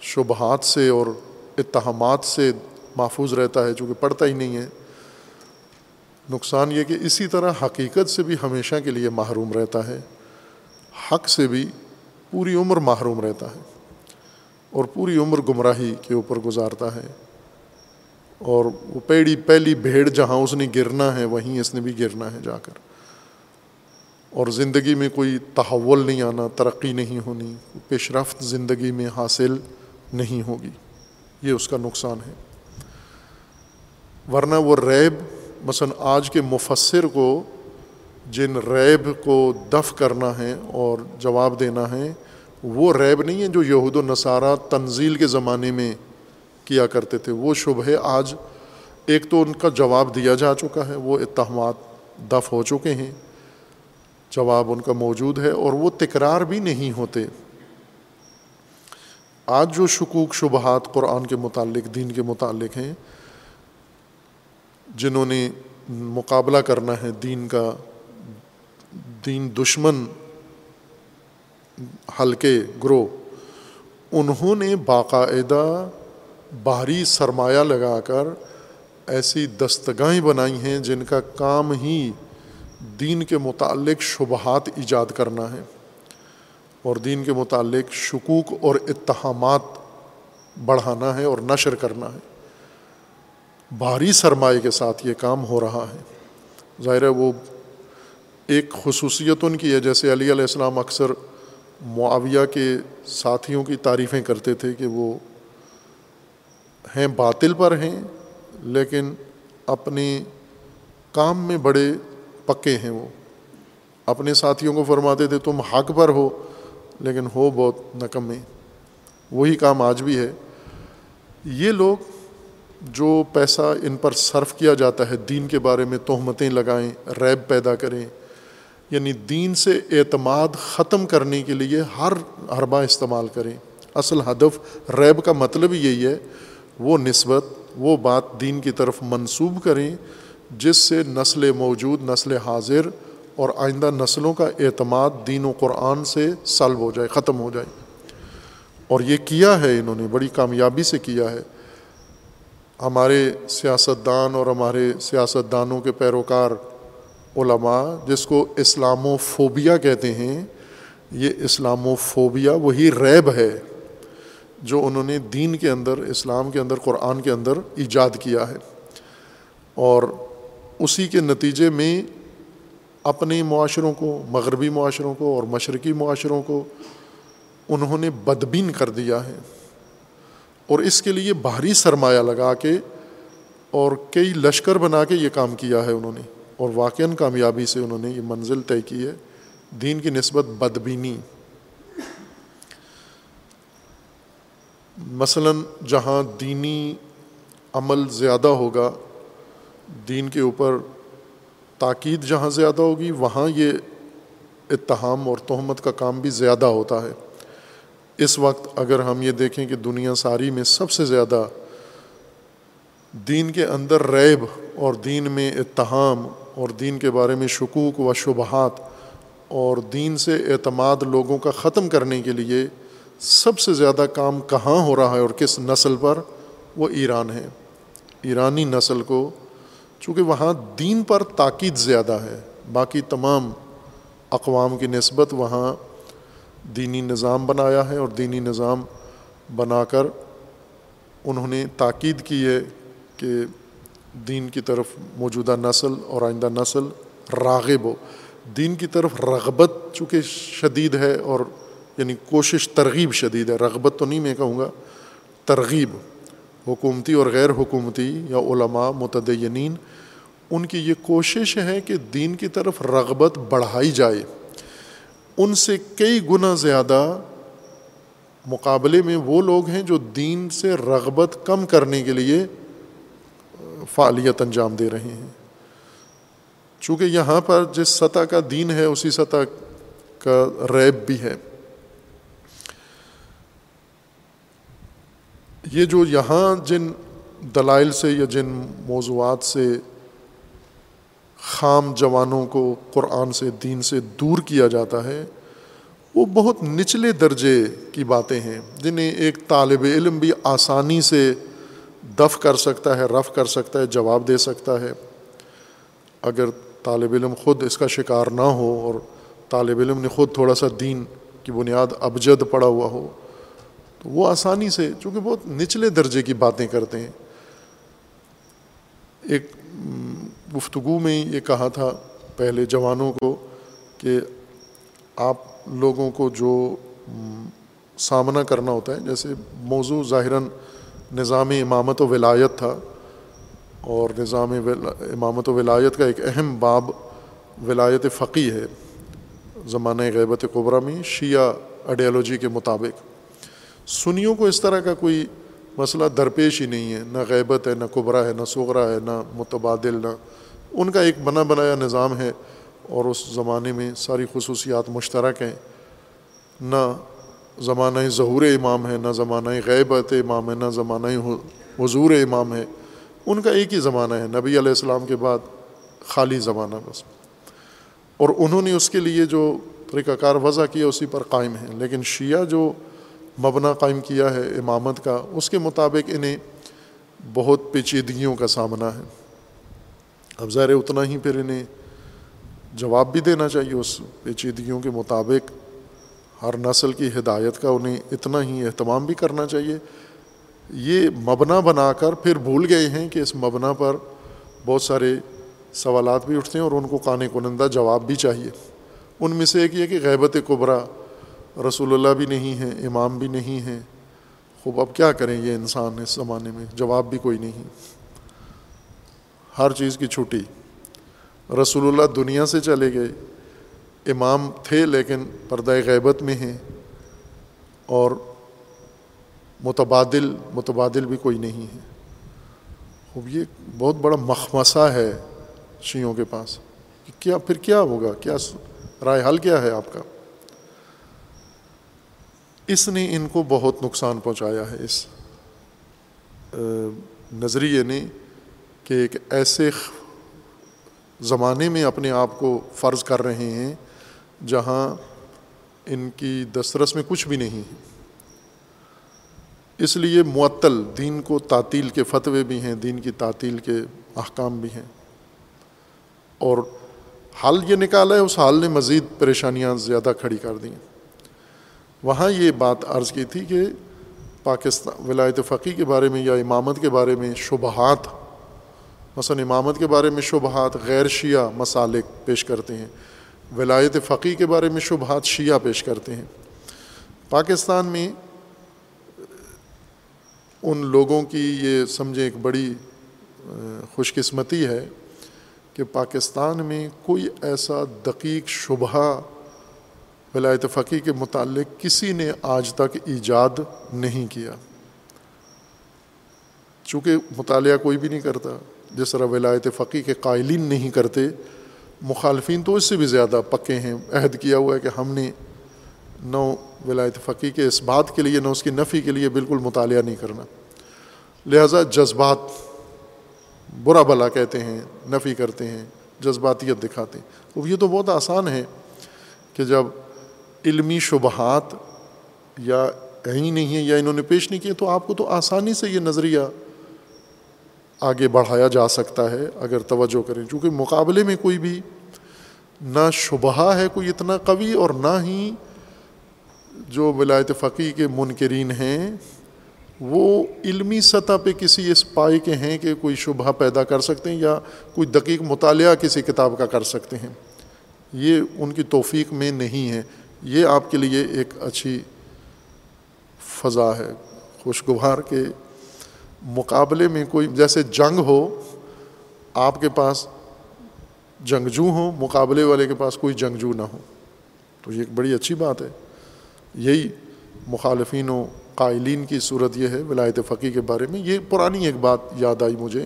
شبہات سے اور اتہامات سے محفوظ رہتا ہے چونکہ پڑھتا ہی نہیں ہے۔ نقصان یہ کہ اسی طرح حقیقت سے بھی ہمیشہ کے لیے محروم رہتا ہے۔ حق سے بھی پوری عمر محروم رہتا ہے اور پوری عمر گمراہی کے اوپر گزارتا ہے۔ اور وہ پیڑی، پہلی بھیڑ جہاں اس نے گرنا ہے، وہیں اس نے بھی گرنا ہے جا کر۔ اور زندگی میں کوئی تحول نہیں آنا، ترقی نہیں ہونی، پیش رفت زندگی میں حاصل نہیں ہوگی۔ یہ اس کا نقصان ہے۔ ورنہ وہ ریب، مثلا آج کے مفسر کو جن ریب کو دف کرنا ہے اور جواب دینا ہے، وہ ریب نہیں ہے جو یہود و نصارہ تنزیل کے زمانے میں کیا کرتے تھے۔ وہ شبہ آج۔ ایک تو ان کا جواب دیا جا چکا ہے، وہ اتہامات دف ہو چکے ہیں۔ جواب ان کا موجود ہے اور وہ تکرار بھی نہیں ہوتے۔ آج جو شکوک شبہات قرآن کے متعلق، دین کے متعلق ہیں، جنہوں نے مقابلہ کرنا ہے دین کا، دین دشمن، ہلکے، گروہ، انہوں نے باقاعدہ باہری سرمایہ لگا کر ایسی دستگاہیں بنائی ہیں جن کا کام ہی دین کے متعلق شبہات ایجاد کرنا ہے۔ اور دین کے متعلق شکوک اور اتہامات بڑھانا ہے اور نشر کرنا ہے۔ بھاری سرمایہ کے ساتھ یہ کام ہو رہا ہے۔ ظاہر ہے وہ ایک خصوصیت ان کی ہے، جیسے علی علیہ السلام اکثر معاویہ کے ساتھیوں کی تعریفیں کرتے تھے کہ وہ ہیں، باطل پر ہیں، لیکن اپنے کام میں بڑے پکے ہیں وہ۔ اپنے ساتھیوں کو فرماتے تھے، تم حق پر ہو۔ لیکن ہو بہت نکمے وہی کام آج بھی ہے۔ یہ لوگ جو پیسہ ان پر صرف کیا جاتا ہے، دین کے بارے میں تہمتیں لگائیں، ریب پیدا کریں یعنی دین سے اعتماد ختم کرنے کے لیے ہر حربہ استعمال کریں۔ اصل ہدف ریب کا مطلب یہی ہے، وہ نسبت، وہ بات دین کی طرف منسوب کریں، جس سے نسل موجود نسل حاضر اور آئندہ نسلوں کا اعتماد دین و قرآن سے سلب ہو جائے، ختم ہو جائے۔ اور یہ کیا ہے انہوں نے، بڑی کامیابی سے کیا ہے۔ ہمارے سیاستدان اور ہمارے سیاست دانوں کے پیروکار علماء، جس کو اسلام و فوبیا کہتے ہیں، یہ اسلام و فوبیا وہی ریب ہے جو انہوں نے دین کے اندر، اسلام کے اندر، قرآن کے اندر ایجاد کیا ہے۔ اور اسی کے نتیجے میں اپنے معاشروں کو، مغربی معاشروں کو اور مشرقی معاشروں کو انہوں نے بدبین کر دیا ہے۔ اور اس کے لیے باہری سرمایہ لگا کے اور کئی لشکر بنا کے یہ کام کیا ہے انہوں نے۔ اور واقعاً کامیابی سے انہوں نے یہ منزل طے کی ہے۔ دین کی نسبت بدبینی۔ مثلاً جہاں دینی عمل زیادہ ہوگا، دین کے اوپر تاکید جہاں زیادہ ہوگی، وہاں یہ اتہام اور تہمت کا کام بھی زیادہ ہوتا ہے۔ اس وقت اگر ہم یہ دیکھیں کہ دنیا ساری میں سب سے زیادہ دین کے اندر ریب اور دین میں اتہام اور دین کے بارے میں شکوک و شبہات اور دین سے اعتماد لوگوں کا ختم کرنے کے لیے سب سے زیادہ کام کہاں ہو رہا ہے اور کس نسل پر؟ وہ ایران ہے۔ ایرانی نسل کو چونکہ وہاں دین پر تاکید زیادہ ہے، باقی تمام اقوام کی نسبت وہاں دینی نظام بنایا ہے اور دینی نظام بنا کر انہوں نے تاکید کی ہے کہ دین کی طرف موجودہ نسل اور آئندہ نسل راغب ہو۔ دین کی طرف رغبت چونکہ شدید ہے اور یعنی کوشش ترغیب شدید ہے، رغبت تو نہیں میں کہوں گا، ترغیب حکومتی اور غیر حکومتی یا علماء متدینین، ان کی یہ کوشش ہے کہ دین کی طرف رغبت بڑھائی جائے۔ ان سے کئی گنا زیادہ مقابلے میں وہ لوگ ہیں جو دین سے رغبت کم کرنے کے لیے فعالیت انجام دے رہے ہیں۔ چونکہ یہاں پر جس سطح کا دین ہے، اسی سطح کا ریب بھی ہے۔ یہ جو یہاں جن دلائل سے یا جن موضوعات سے خام جوانوں کو قرآن سے، دین سے دور کیا جاتا ہے، وہ بہت نچلے درجے کی باتیں ہیں، جنہیں ایک طالب علم بھی آسانی سے دف کر سکتا ہے، رف کر سکتا ہے، جواب دے سکتا ہے۔ اگر طالب علم خود اس کا شکار نہ ہو اور طالب علم نے خود تھوڑا سا دین کی بنیاد ابجد پڑا ہوا ہو تو وہ آسانی سے، چونکہ بہت نچلے درجے کی باتیں کرتے ہیں۔ ایک گفتگو میں یہ کہا تھا پہلے جوانوں کو کہ آپ لوگوں کو جو سامنا کرنا ہوتا ہے، جیسے موضوع ظاہراً نظام امامت و ولایت تھا، اور نظام امامت و ولایت کا ایک اہم باب ولایت فقی ہے زمانہ غیبت قبرہ میں شیعہ آئیڈیالوجی کے مطابق۔ سنیوں کو اس طرح کا کوئی مسئلہ درپیش ہی نہیں ہے، نہ غیبت ہے، نہ قبرا ہے، نہ سغرا ہے، نہ متبادل، نہ۔ ان کا ایک بنا بنایا نظام ہے اور اس زمانے میں ساری خصوصیات مشترک ہیں۔ نہ زمانہ ظہور امام ہے، نہ زمانہ غیبت امام ہے، نہ زمانہ حضور امام ہے۔ ان کا ایک ہی زمانہ ہے، نبی علیہ السلام کے بعد خالی زمانہ بس۔ اور انہوں نے اس کے لیے جو طریقہ کار وضع کیا، اسی پر قائم ہیں۔ لیکن شیعہ جو مبنا قائم کیا ہے، امامت کا، اس کے مطابق انہیں بہت پیچیدگیوں کا سامنا ہے۔ اب ظاہر اتنا ہی پھر انہیں جواب بھی دینا چاہیے اس پیچیدگیوں کے مطابق۔ ہر نسل کی ہدایت کا انہیں اتنا ہی اہتمام بھی کرنا چاہیے۔ یہ مبنا بنا کر پھر بھول گئے ہیں کہ اس مبنا پر بہت سارے سوالات بھی اٹھتے ہیں اور ان کو کانے کنندہ جواب بھی چاہیے۔ ان میں سے ایک یہ کہ غیبت قبرا رسول اللہ بھی نہیں ہیں، امام بھی نہیں ہیں۔ خوب، اب کیا کریں یہ انسان اس زمانے میں؟ جواب بھی کوئی نہیں۔ ہر چیز کی چھٹی۔ رسول اللہ دنیا سے چلے گئے۔ امام تھے لیکن پردہ غیبت میں ہیں۔ اور متبادل متبادل بھی کوئی نہیں ہے۔ خوب، یہ بہت بڑا مخمسہ ہے شیوں کے پاس۔ کہ کیا، پھر کیا ہوگا؟ کیا رائے حل کیا ہے آپ کا؟ اس نے ان کو بہت نقصان پہنچایا ہے اس نظریے نے کہ ایک ایسے زمانے میں اپنے آپ کو فرض کر رہے ہیں جہاں ان کی دسترس میں کچھ بھی نہیں ہے۔ اس لیے معطل دین کو تعطیل کے فتوے بھی ہیں، دین کی تعطیل کے احکام بھی ہیں۔ اور حل یہ نکالا ہے، اس حال نے مزید پریشانیاں زیادہ کھڑی کر دیں۔ وہاں یہ بات عرض کی تھی کہ پاکستان ولایت فقی کے بارے میں یا امامت کے بارے میں شبہات، مثلا امامت کے بارے میں شبہات غیر شیعہ مسالک پیش کرتے ہیں، ولایت فقی کے بارے میں شبہات شیعہ پیش کرتے ہیں۔ پاکستان میں ان لوگوں کی یہ سمجھیں ایک بڑی خوش قسمتی ہے کہ پاکستان میں کوئی ایسا دقیق شبہ ولایت فقی کے متعلق کسی نے آج تک ایجاد نہیں کیا۔ چونکہ مطالعہ کوئی بھی نہیں کرتا، جس طرح ولایت فقی کے قائلین نہیں کرتے، مخالفین تو اس سے بھی زیادہ پکے ہیں۔ عہد کیا ہوا ہے کہ ہم نے نو ولایت فقی کے اس بات کے لیے نہ اس کی نفی کے لیے بالکل مطالعہ نہیں کرنا۔ لہٰذا جذبات برا بلا کہتے ہیں، نفی کرتے ہیں، جذباتیت دکھاتے ہیں۔ وہ یہ تو بہت آسان ہے کہ جب علمی شبہات یا ہی نہیں ہیں یا انہوں نے پیش نہیں کیے، تو آپ کو تو آسانی سے یہ نظریہ آگے بڑھایا جا سکتا ہے، اگر توجہ کریں۔ چونکہ مقابلے میں کوئی بھی نہ شبہ ہے، کوئی اتنا قوی اور نہ ہی جو ولایت فقی کے منکرین ہیں، وہ علمی سطح پہ کسی اس پائے کے ہیں کہ کوئی شبہ پیدا کر سکتے ہیں یا کوئی دقیق مطالعہ کسی کتاب کا کر سکتے ہیں۔ یہ ان کی توفیق میں نہیں ہے۔ یہ آپ کے لیے ایک اچھی فضا ہے۔ خوشگوار کے مقابلے میں کوئی جیسے جنگ ہو، آپ کے پاس جنگجو ہوں، مقابلے والے کے پاس کوئی جنگجو نہ ہو۔ تو یہ ایک بڑی اچھی بات ہے۔ یہی مخالفین و قائلین کی صورت یہ ہے ولایت فقی کے بارے میں۔ یہ پرانی ایک بات یاد آئی مجھے۔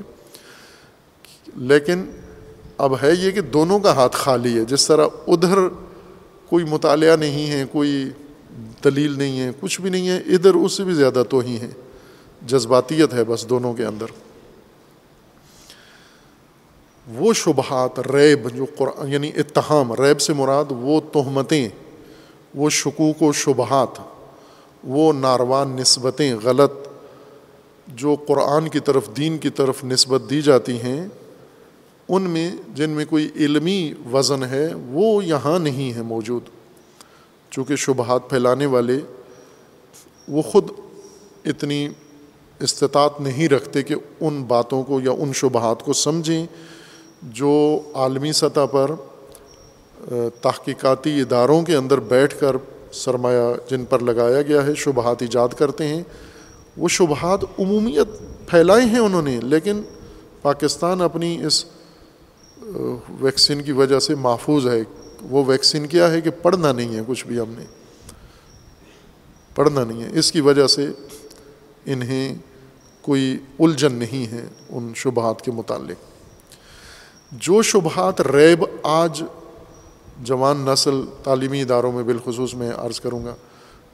لیکن اب ہے یہ کہ دونوں کا ہاتھ خالی ہے۔ جس طرح ادھر کوئی مطالعہ نہیں ہے، کوئی دلیل نہیں ہے، کچھ بھی نہیں ہے، ادھر اس سے بھی زیادہ تو ہی ہے جذباتیت ہے بس دونوں کے اندر۔ وہ شبہات، ریب جو قرآن یعنی اتہام، ریب سے مراد وہ تہمتیں، وہ شکوک و شبہات، وہ ناروان نسبتیں، غلط جو قرآن کی طرف، دین کی طرف نسبت دی جاتی ہیں ان میں جن میں کوئی علمی وزن ہے، وہ یہاں نہیں ہے موجود۔ چونکہ شبہات پھیلانے والے وہ خود اتنی استطاعت نہیں رکھتے کہ ان باتوں کو یا ان شبہات کو سمجھیں جو عالمی سطح پر تحقیقاتی اداروں کے اندر بیٹھ کر سرمایہ جن پر لگایا گیا ہے، شبہات ایجاد کرتے ہیں۔ وہ شبہات عمومیت پھیلائے ہیں انہوں نے، لیکن پاکستان اپنی اس ویکسین کی وجہ سے محفوظ ہے۔ وہ ویکسین کیا ہے کہ پڑھنا نہیں ہے، کچھ بھی ہم نے۔ پڑھنا نہیں ہے۔ اس کی وجہ سے انہیں کوئی الجھن نہیں ہے ان شبہات کے متعلق۔ جو شبہات ریب آج جوان نسل تعلیمی اداروں میں بالخصوص میں عرض کروں گا،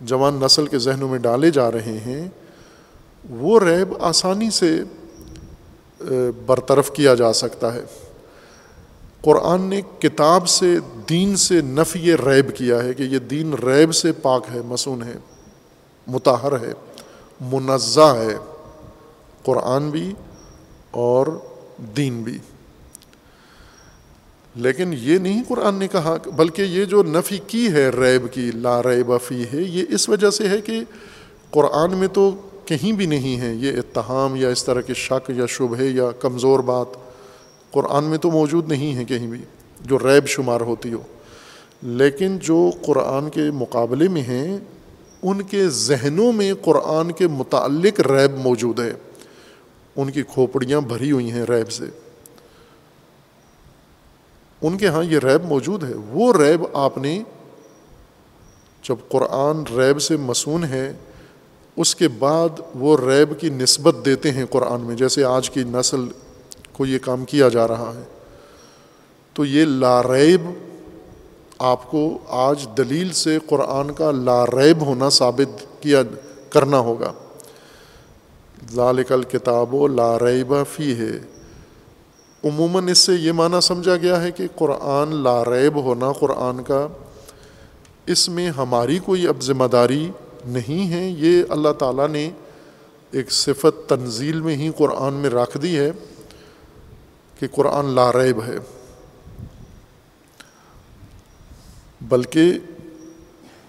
جوان نسل کے ذہنوں میں ڈالے جا رہے ہیں، وہ ریب آسانی سے برطرف کیا جا سکتا ہے۔ قرآن نے کتاب سے دین سے نفی ریب کیا ہے کہ یہ دین ریب سے پاک ہے، مسون ہے متحر ہے، منزہ ہے، قرآن بھی اور دین بھی۔ لیکن یہ نہیں قرآن نے کہا، بلکہ یہ جو نفی کی ہے ریب کی، لا ریب فی ہے، یہ اس وجہ سے ہے کہ قرآن میں تو کہیں بھی نہیں ہے۔ یہ اتہام یا اس طرح کے شک یا شبہ یا کمزور بات قرآن میں تو موجود نہیں ہے کہیں بھی، جو ریب شمار ہوتی ہو۔ لیکن جو قرآن کے مقابلے میں ہیں، ان کے ذہنوں میں قرآن کے متعلق ریب موجود ہے۔ ان کی کھوپڑیاں بھری ہوئی ہیں ریب سے۔ ان کے ہاں یہ ریب موجود ہے۔ وہ ریب آپ نے جب قرآن ریب سے مسون ہے، اس کے بعد وہ ریب کی نسبت دیتے ہیں قرآن میں، جیسے آج کی نسل کو یہ کام کیا جا رہا ہے۔ تو یہ لاریب آپ کو آج دلیل سے قرآن کا لاریب ہونا ثابت کیا کرنا ہوگا۔ ذالک الکتاب و لاریب فی ہے عموماً اس سے یہ معنی سمجھا گیا ہے کہ قرآن لاریب ہونا، قرآن کا اس میں ہماری کوئی اب ذمہ داری نہیں ہے۔ یہ اللہ تعالیٰ نے ایک صفت تنزیل میں ہی قرآن میں رکھ دی ہے۔ کہ قرآن لاریب ہے۔ بلکہ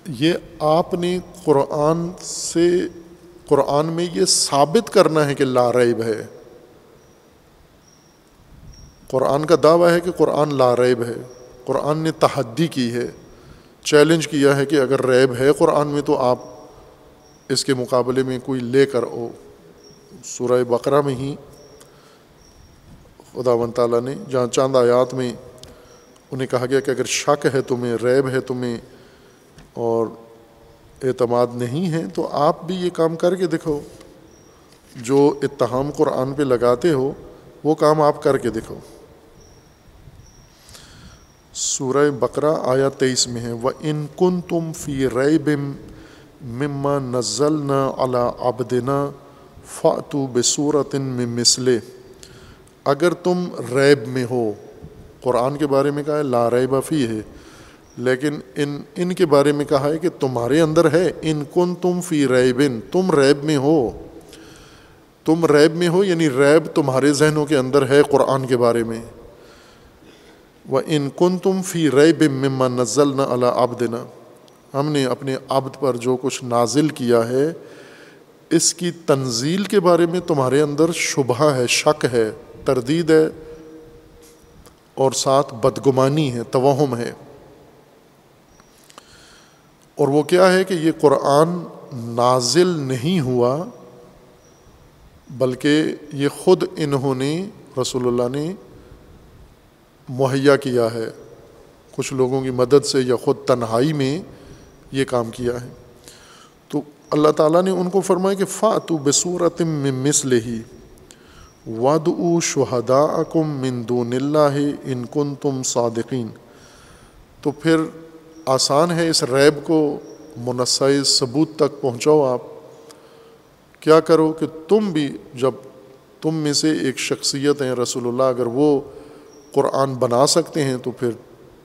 یہ آپ نے قرآن سے، قرآن میں یہ ثابت کرنا ہے کہ لاریب ہے۔ قرآن کا دعویٰ ہے کہ قرآن لا ریب ہے۔ قرآن نے تحدی کی ہے، چیلنج کیا ہے کہ اگر ریب ہے قرآن میں تو آپ اس کے مقابلے میں کوئی لے کر او سورہ بقرہ میں ہی خدا و تعالیٰ نے جہاں چاند آیات میں انہیں کہا گیا کہ اگر شک ہے تمہیں، ریب ہے تمہیں اور اعتماد نہیں ہے، تو آپ بھی یہ کام کر کے دکھو۔ جو اتہام قرآن پہ لگاتے ہو، وہ کام آپ کر کے دکھو۔ سورہ بقرہ آیا تیئیس میں ہے وہ ان کن تم فی رے بم مما نزل نہ علا آبدنا فاتو بصورت میں مسلے اگر تم ریب میں ہو، قرآن کے بارے میں کہا ہے، لا ریب فی ہے لیکن ان ان کے بارے میں کہا ہے کہ تمہارے اندر ہے، ان کن تم فی ریبن، تم ریب میں ہو۔ تم ریب میں ہو یعنی ریب تمہارے ذہنوں کے اندر ہے قرآن کے بارے میں۔ وہ ان کن تم فی ریب مما نزل نہ اللہ آب ہم نے اپنے عبد پر جو کچھ نازل کیا ہے، اس کی تنزیل کے بارے میں تمہارے اندر شبہ ہے، شک ہے۔ تردید ہے اور ساتھ بدگمانی ہے، توہم ہے۔ اور وہ کیا ہے کہ یہ قرآن نازل نہیں ہوا، بلکہ یہ خود انہوں نے، رسول اللہ نے مہیا کیا ہے۔ کچھ لوگوں کی مدد سے یا خود تنہائی میں یہ کام کیا ہے۔ تو اللہ تعالیٰ نے ان کو فرمایا کہ فاتو بصورت میں مسل ہی ود او شہدا کم مندون اللہ ان کن تم صادقین تو پھر آسان ہے اس ریب کو منصع ثبوت تک پہنچاؤ آپ۔ کیا کرو کہ تم بھی جب تم میں سے ایک شخصیت ہیں رسول اللہ، اگر وہ قرآن بنا سکتے ہیں تو پھر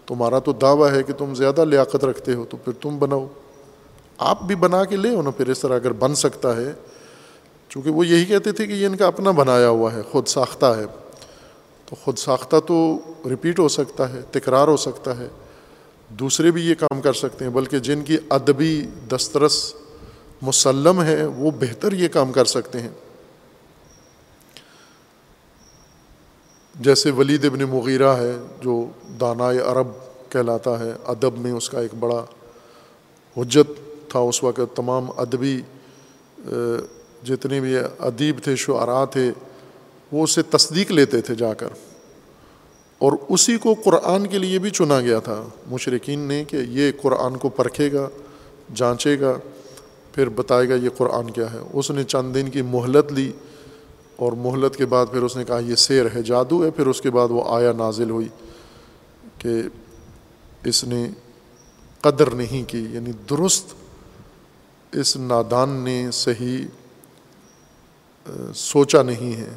تمہارا تو دعویٰ ہے کہ تم زیادہ لیاقت رکھتے ہو، تو پھر تم بناؤ۔ آپ بھی بنا کے لے نا، پھر اس طرح اگر بن سکتا ہے چونکہ وہ یہی کہتے تھے کہ یہ ان کا اپنا بنایا ہوا ہے، خود ساختہ ہے۔ تو خود ساختہ تو رپیٹ ہو سکتا ہے، تکرار ہو سکتا ہے۔ دوسرے بھی یہ کام کر سکتے ہیں، بلکہ جن کی ادبی دسترس مسلم ہے، وہ بہتر یہ کام کر سکتے ہیں۔ جیسے ولید ابن مغیرہ ہے، جو دانائے عرب کہلاتا ہے، ادب میں اس کا ایک بڑا حجت تھا اس وقت، تمام ادبی جتنے بھی ادیب تھے، شعراء تھے، وہ اسے تصدیق لیتے تھے جا کر۔ اور اسی کو قرآن کے لیے بھی چنا گیا تھا۔ مشرقین نے کہ یہ قرآن کو پرکھے گا، جانچے گا، پھر بتائے گا یہ قرآن کیا ہے۔ اس نے چند دن کی مہلت لی اور مہلت کے بعد پھر اس نے کہا یہ سیر ہے، جادو ہے۔ پھر اس کے بعد وہ آیا نازل ہوئی کہ اس نے قدر نہیں کی یعنی درست اس نادان نے صحیح سوچا نہیں ہے۔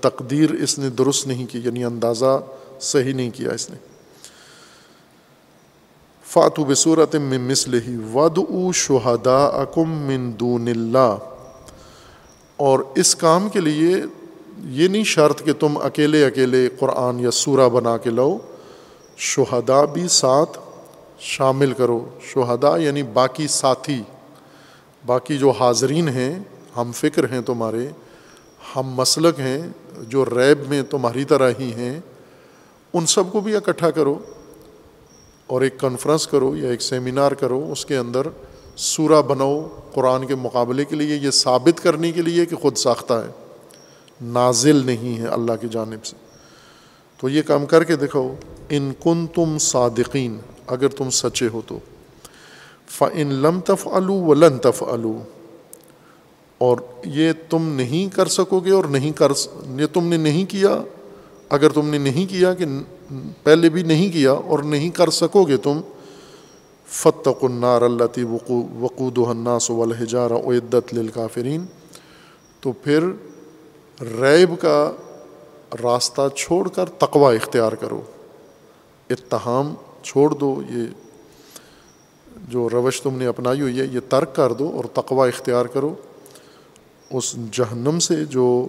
تقدیر اس نے درست نہیں کی یعنی اندازہ صحیح نہیں کیا اس نے۔ فاتو بصورت میں مسل ہی ود او شہدا اکم من دون اللہ۔ اور اس کام کے لیے یہ نہیں شرط کہ تم اکیلے اکیلے قرآن یا سورہ بنا کے لو شہدا بھی ساتھ شامل کرو۔ شہدا یعنی باقی ساتھی، باقی جو حاضرین ہیں ہم فکر ہیں تمہارے، ہم مسلک ہیں جو ریب میں تمہاری طرح ہی ہیں، ان سب کو بھی اکٹھا کرو اور ایک کانفرنس کرو یا ایک سیمینار کرو، اس کے اندر سورہ بناؤ، قرآن کے مقابلے کے لیے، یہ ثابت کرنے کے لیے کہ خود ساختہ ہے۔ نازل نہیں ہے اللہ کی جانب سے۔ تو یہ کام کر کے دکھاؤ۔ ان کن تم صادقین، اگر تم سچے ہو تو۔ فن لم تف الو و لن تف الو اور یہ تم نہیں کر سکو گے اور نہیں کر یہ تم نے نہیں کیا۔ اگر تم نے نہیں کیا کہ پہلے بھی نہیں کیا اور نہیں کر سکو گے تم فتق النار اللہ وقو وقود الناس والحجار عدت للکافرین تو پھر ریب کا راستہ چھوڑ کر تقوی اختیار کرو۔ اتہام چھوڑ دو، یہ جو روش تم نے اپنائی ہوئی ہے، یہ ترک کر دو اور تقوی اختیار کرو۔ اس جہنم سے جو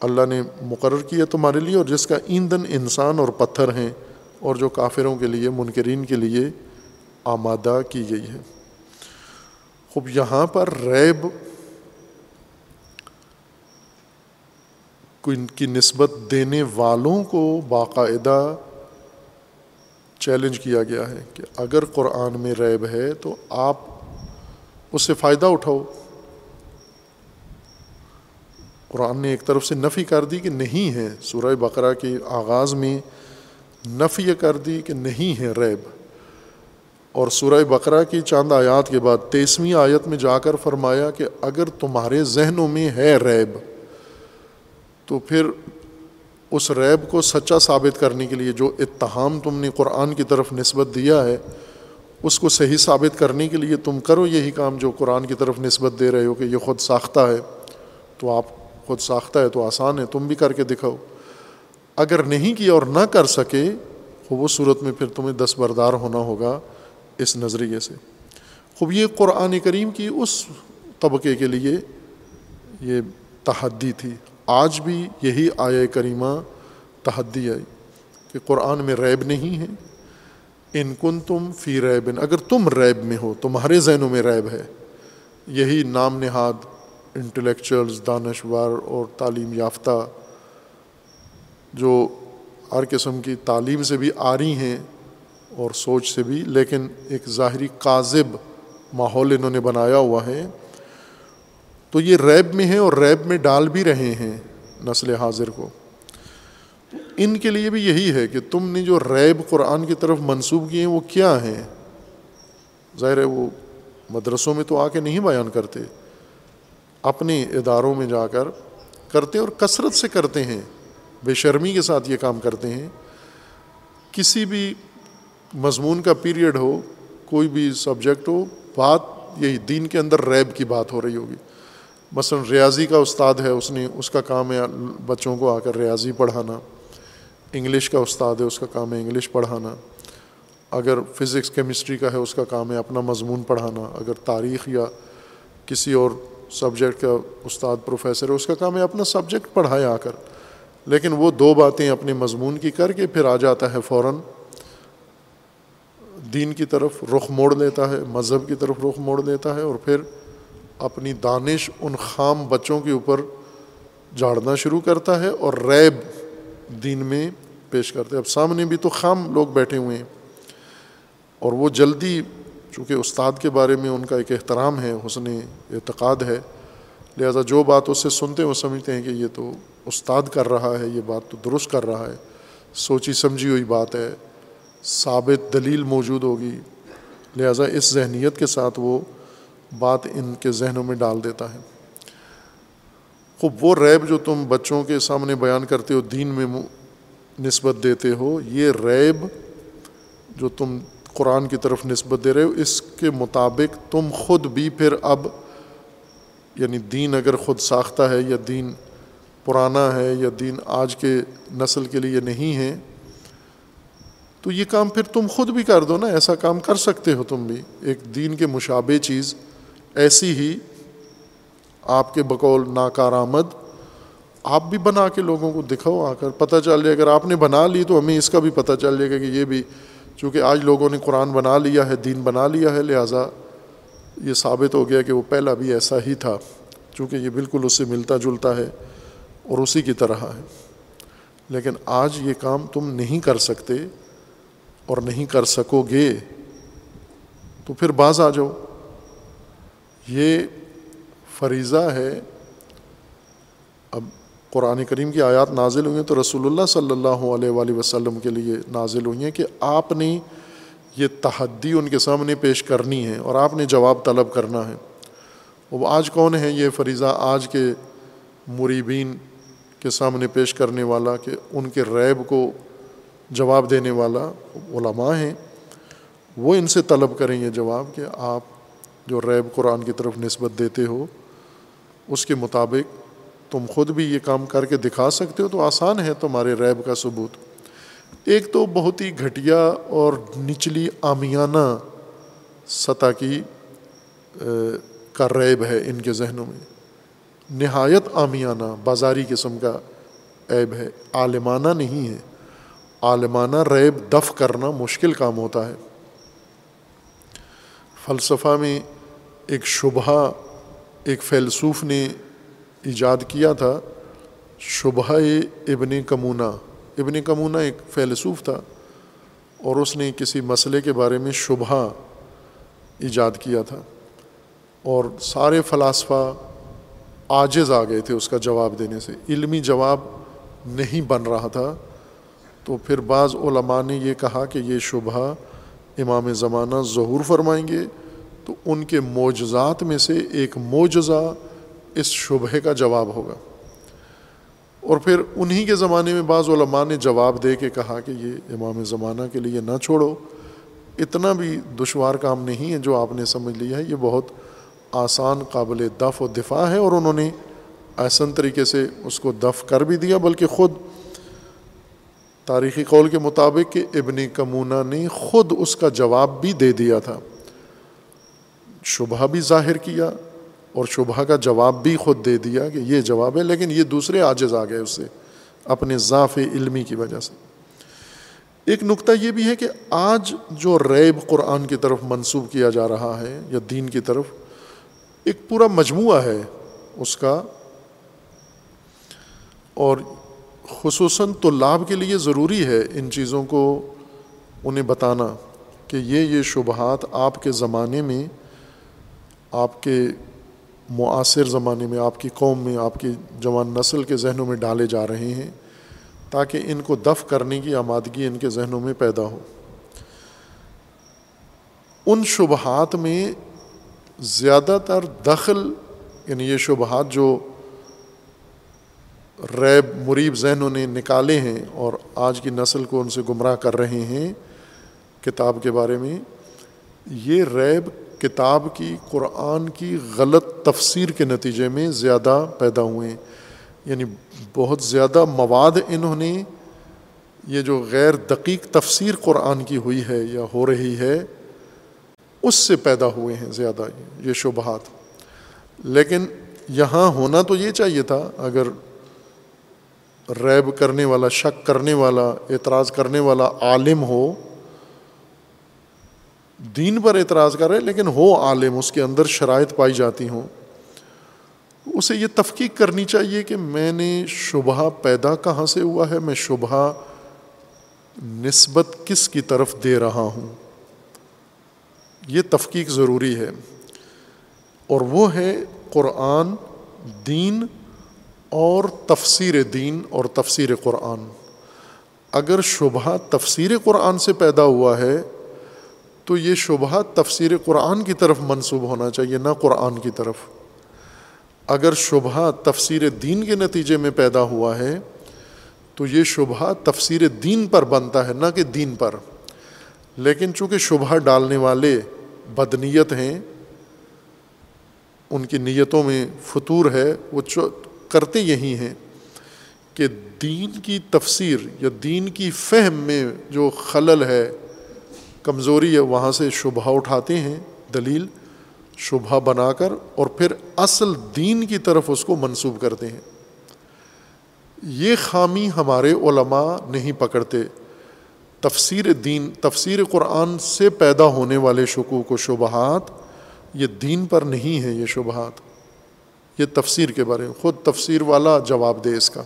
اللہ نے مقرر کیا تمہارے لیے اور جس کا ایندھن انسان اور پتھر ہیں اور جو کافروں کے لیے، منکرین کے لیے آمادہ کی گئی ہے۔ خوب، یہاں پر ریب کی نسبت دینے والوں کو باقاعدہ چیلنج کیا گیا ہے کہ اگر قرآن میں ریب ہے تو آپ اس سے فائدہ اٹھاؤ۔ قرآن نے ایک طرف سے نفی کر دی کہ نہیں ہے، سورہ بقرہ کے آغاز میں نفی کر دی کہ نہیں ہے ریب۔ اور سورہ بقرہ کی چاند آیات کے بعد تیسویں آیت میں جا کر فرمایا کہ اگر تمہارے ذہنوں میں ہے ریب، تو پھر اس ریب کو سچا ثابت کرنے کے لیے جو اتہام تم نے قرآن کی طرف نسبت دیا ہے، اس کو صحیح ثابت کرنے کے لیے تم کرو یہی کام جو قرآن کی طرف نسبت دے رہے ہو کہ یہ خود ساختہ ہے۔ تو آپ خود ساختہ ہے تو آسان ہے، تم بھی کر کے دکھاؤ۔ اگر نہیں کیا اور نہ کر سکے، تو وہ صورت میں پھر تمہیں دس بردار ہونا ہوگا اس نظریے سے۔ خوب، یہ قرآن کریم کی اس طبقے کے لیے یہ تحدی تھی۔ آج بھی یہی آیا کریمہ تحدی آئی کہ قرآن میں ریب نہیں ہے۔ ان کن تم فی ریب اگر تم ریب میں ہو، تمہارے ذہنوں میں ریب ہے۔ یہی نام نہاد انٹلیکچوئلز دانشور اور تعلیم یافتہ جو ہر قسم کی تعلیم سے بھی آ رہی ہیں اور سوچ سے بھی، لیکن ایک ظاہری کاذب ماحول انہوں نے بنایا ہوا ہے۔ تو یہ ریب میں ہے اور ریب میں ڈال بھی رہے ہیں نسل حاضر کو۔ ان کے لیے بھی یہی ہے کہ تم نے جو ریب قرآن کی طرف منسوب کیے ہیں وہ کیا ہیں؟ ظاہر ہے وہ مدرسوں میں تو آ کے نہیں بیان کرتے۔ اپنے اداروں میں جا کر کرتے اور کثرت سے کرتے ہیں، بے شرمی کے ساتھ یہ کام کرتے ہیں۔ کسی بھی مضمون کا پیریڈ ہو، کوئی بھی سبجیکٹ ہو، بات یہی دین کے اندر ریب کی بات ہو رہی ہوگی۔ مثلاً ریاضی کا استاد ہے، اس نے اس کا کام ہے بچوں کو آ کر ریاضی پڑھانا۔ انگلش کا استاد ہے، اس کا کام ہے انگلش پڑھانا۔ اگر فزکس کیمسٹری کا ہے، اس کا کام ہے اپنا مضمون پڑھانا۔ اگر تاریخ یا کسی اور سبجیکٹ کا استاد پروفیسر ہے، اس کا کام ہے اپنا سبجیکٹ پڑھائے آ کر۔ لیکن وہ دو باتیں اپنے مضمون کی کر کے پھر آ جاتا ہے فوراً۔ دین کی طرف رخ موڑ لیتا ہے، مذہب کی طرف رخ موڑ لیتا ہے اور پھر اپنی دانش ان خام بچوں کے اوپر جھاڑنا شروع کرتا ہے اور ریب دین میں پیش کرتے اب سامنے بھی تو خام لوگ بیٹھے ہوئے ہیں اور وہ جلدی چونکہ استاد کے بارے میں ان کا ایک احترام ہے، حسن اعتقاد ہے۔ لہٰذا جو بات اس سے سنتے ہیں، وہ سمجھتے ہیں کہ یہ تو استاد کر رہا ہے، یہ بات تو درست کر رہا ہے۔ سوچی سمجھی ہوئی بات ہے، ثابت دلیل موجود ہوگی۔ لہٰذا اس ذہنیت کے ساتھ وہ بات ان کے ذہنوں میں ڈال دیتا ہے۔ خوب، وہ ریب جو تم بچوں کے سامنے بیان کرتے ہو، دین میں نسبت دیتے ہو، یہ ریب جو تم قرآن کی طرف نسبت دے رہے ہو، اس کے مطابق تم خود بھی پھر اب یعنی دین اگر خود ساختہ ہے یا دین پرانا ہے یا دین آج کے نسل کے لیے نہیں ہے، تو یہ کام پھر تم خود بھی کر دو نا، ایسا کام کر سکتے ہو تم بھی۔ ایک دین کے مشابہ چیز ایسی ہی آپ کے بقول ناکارآمد آپ بھی بنا کے لوگوں کو دکھاؤ، آ کر پتہ چل جائے، اگر آپ نے بنا لی تو ہمیں اس کا بھی پتہ چل جائے گا کہ یہ بھی چونکہ آج لوگوں نے قرآن بنا لیا ہے، دین بنا لیا ہے، لہٰذا یہ ثابت ہو گیا کہ وہ پہلا بھی ایسا ہی تھا، چونکہ یہ بالکل اس سے ملتا جلتا ہے اور اسی کی طرح ہے۔ لیکن آج یہ کام تم نہیں کر سکتے اور نہیں کر سکو گے، تو پھر باز آ جاؤ۔ یہ فریضہ ہے قرآن کریم کی آیات نازل ہوئی ہیں تو رسول اللہ صلی اللہ علیہ وآلہ وسلم کے لیے نازل ہوئی ہیں کہ آپ نے یہ تحدی ان کے سامنے پیش کرنی ہے اور آپ نے جواب طلب کرنا ہے۔ وہ آج کون ہے یہ فریضہ آج کے مریبین کے سامنے پیش کرنے والا کہ ان کے ریب کو جواب دینے والا علماء ہیں؟ وہ ان سے طلب کریں یہ جواب کہ آپ جو ریب قرآن کی طرف نسبت دیتے ہو، اس کے مطابق تم خود بھی یہ کام کر کے دکھا سکتے ہو تو آسان ہے تمہارے ریب کا ثبوت۔ ایک تو بہت ہی گھٹیا اور نچلی آمیانہ سطح کی کا ریب ہے ان کے ذہنوں میں۔ نہایت آمیانہ، بازاری قسم کا عیب ہے۔ عالمانہ نہیں ہے۔ عالمانہ ریب دف کرنا مشکل کام ہوتا ہے۔ فلسفہ میں ایک شبہ، ایک فیلسوف نے ایجاد کیا تھا، شبہ ابن کمونہ۔ ابن کمونہ ایک فیلسوف تھا اور اس نے کسی مسئلے کے بارے میں شبہ ایجاد کیا تھا۔ اور سارے فلاسفہ عاجز آ گئے تھے اس کا جواب دینے سے۔ علمی جواب نہیں بن رہا تھا۔ تو پھر بعض علماء نے یہ کہا کہ یہ شبہ امام زمانہ ظہور فرمائیں گے۔ تو ان کے معجزات میں سے ایک معجزہ اس شبہ کا جواب ہوگا۔ اور پھر انہی کے زمانے میں بعض علماء نے جواب دے کے کہا کہ یہ امام زمانہ کے لیے نہ چھوڑو۔ اتنا بھی دشوار کام نہیں ہے جو آپ نے سمجھ لیا ہے۔ یہ بہت آسان قابل دف و دفاع ہے اور انہوں نے احسن طریقے سے اس کو دف کر بھی دیا، بلکہ خود تاریخی قول کے مطابق کہ ابن کمونہ نے خود اس کا جواب بھی دے دیا تھا۔ شبہ بھی ظاہر کیا۔ اور شبہ کا جواب بھی خود دے دیا کہ یہ جواب ہے، لیکن یہ دوسرے عاجز آ گئے اس سے، اپنے ضعف علمی کی وجہ سے۔ ایک نقطہ یہ بھی ہے کہ آج جو ریب قرآن کی طرف منسوب کیا جا رہا ہے یا دین کی طرف، ایک پورا مجموعہ ہے اس کا۔ اور خصوصاً طلاب کے لیے ضروری ہے ان چیزوں کو انہیں بتانا کہ یہ یہ شبہات آپ کے زمانے میں آپ کے معاصر زمانے میں آپ کی قوم میں، آپ کی جوان نسل کے ذہنوں میں ڈالے جا رہے ہیں تاکہ ان کو دف کرنے کی آمادگی ان کے ذہنوں میں پیدا ہو۔ ان شبہات میں زیادہ تر دخل یعنی یہ شبہات جو ریب، مریب ذہنوں نے نکالے ہیں اور آج کی نسل کو ان سے گمراہ کر رہے ہیں کتاب کے بارے میں، یہ ریب کتاب کی، قرآن کی غلط تفسیر کے نتیجے میں زیادہ پیدا ہوئے ہیں۔ یعنی بہت زیادہ مواد انہوں نے یہ جو غیر دقیق تفسیر قرآن کی ہوئی ہے یا ہو رہی ہے، اس سے پیدا ہوئے ہیں زیادہ یہ شبہات۔ لیکن یہاں ہونا تو یہ چاہیے تھا، اگر ریب کرنے والا، شک کرنے والا، اعتراض کرنے والا عالم ہو دین پر اعتراض کر رہے لیکن ہو عالم، اس کے اندر شرائط پائی جاتی ہوں۔ اسے یہ تفقیق کرنی چاہیے کہ میں نے شبہ پیدا کہاں سے ہوا ہے، میں شبہ نسبت کس کی طرف دے رہا ہوں۔ یہ تفقیق ضروری ہے۔ اور وہ ہے قرآن، دین اور تفسیر دین اور تفسیر قرآن۔ اگر شبہ تفسیر قرآن سے پیدا ہوا ہے تو یہ شبہ تفسیر قرآن کی طرف منسوب ہونا چاہیے، نہ قرآن کی طرف۔ اگر شبہ تفسیر دین کے نتیجے میں پیدا ہوا ہے، تو یہ شبہ تفسیر دین پر بنتا ہے، نہ کہ دین پر۔ لیکن چونکہ شبہ ڈالنے والے بدنیت ہیں، ان کی نیتوں میں فطور ہے، وہ کرتے یہی ہیں کہ دین کی تفسیر یا دین کی فہم میں جو خلل ہے کمزوری ہے، وہاں سے شبہ اٹھاتے ہیں دلیل، شبہ بنا کر اور پھر اصل دین کی طرف اس کو منسوب کرتے ہیں۔ یہ خامی ہمارے علماء نہیں پکڑتے۔ تفسیر دین، تفسیر قرآن سے پیدا ہونے والے شکوک و شبہات، یہ دین پر نہیں ہے یہ شبہات۔ یہ تفسیر کے بارے میں، خود تفسیر والا جواب دے اس کا۔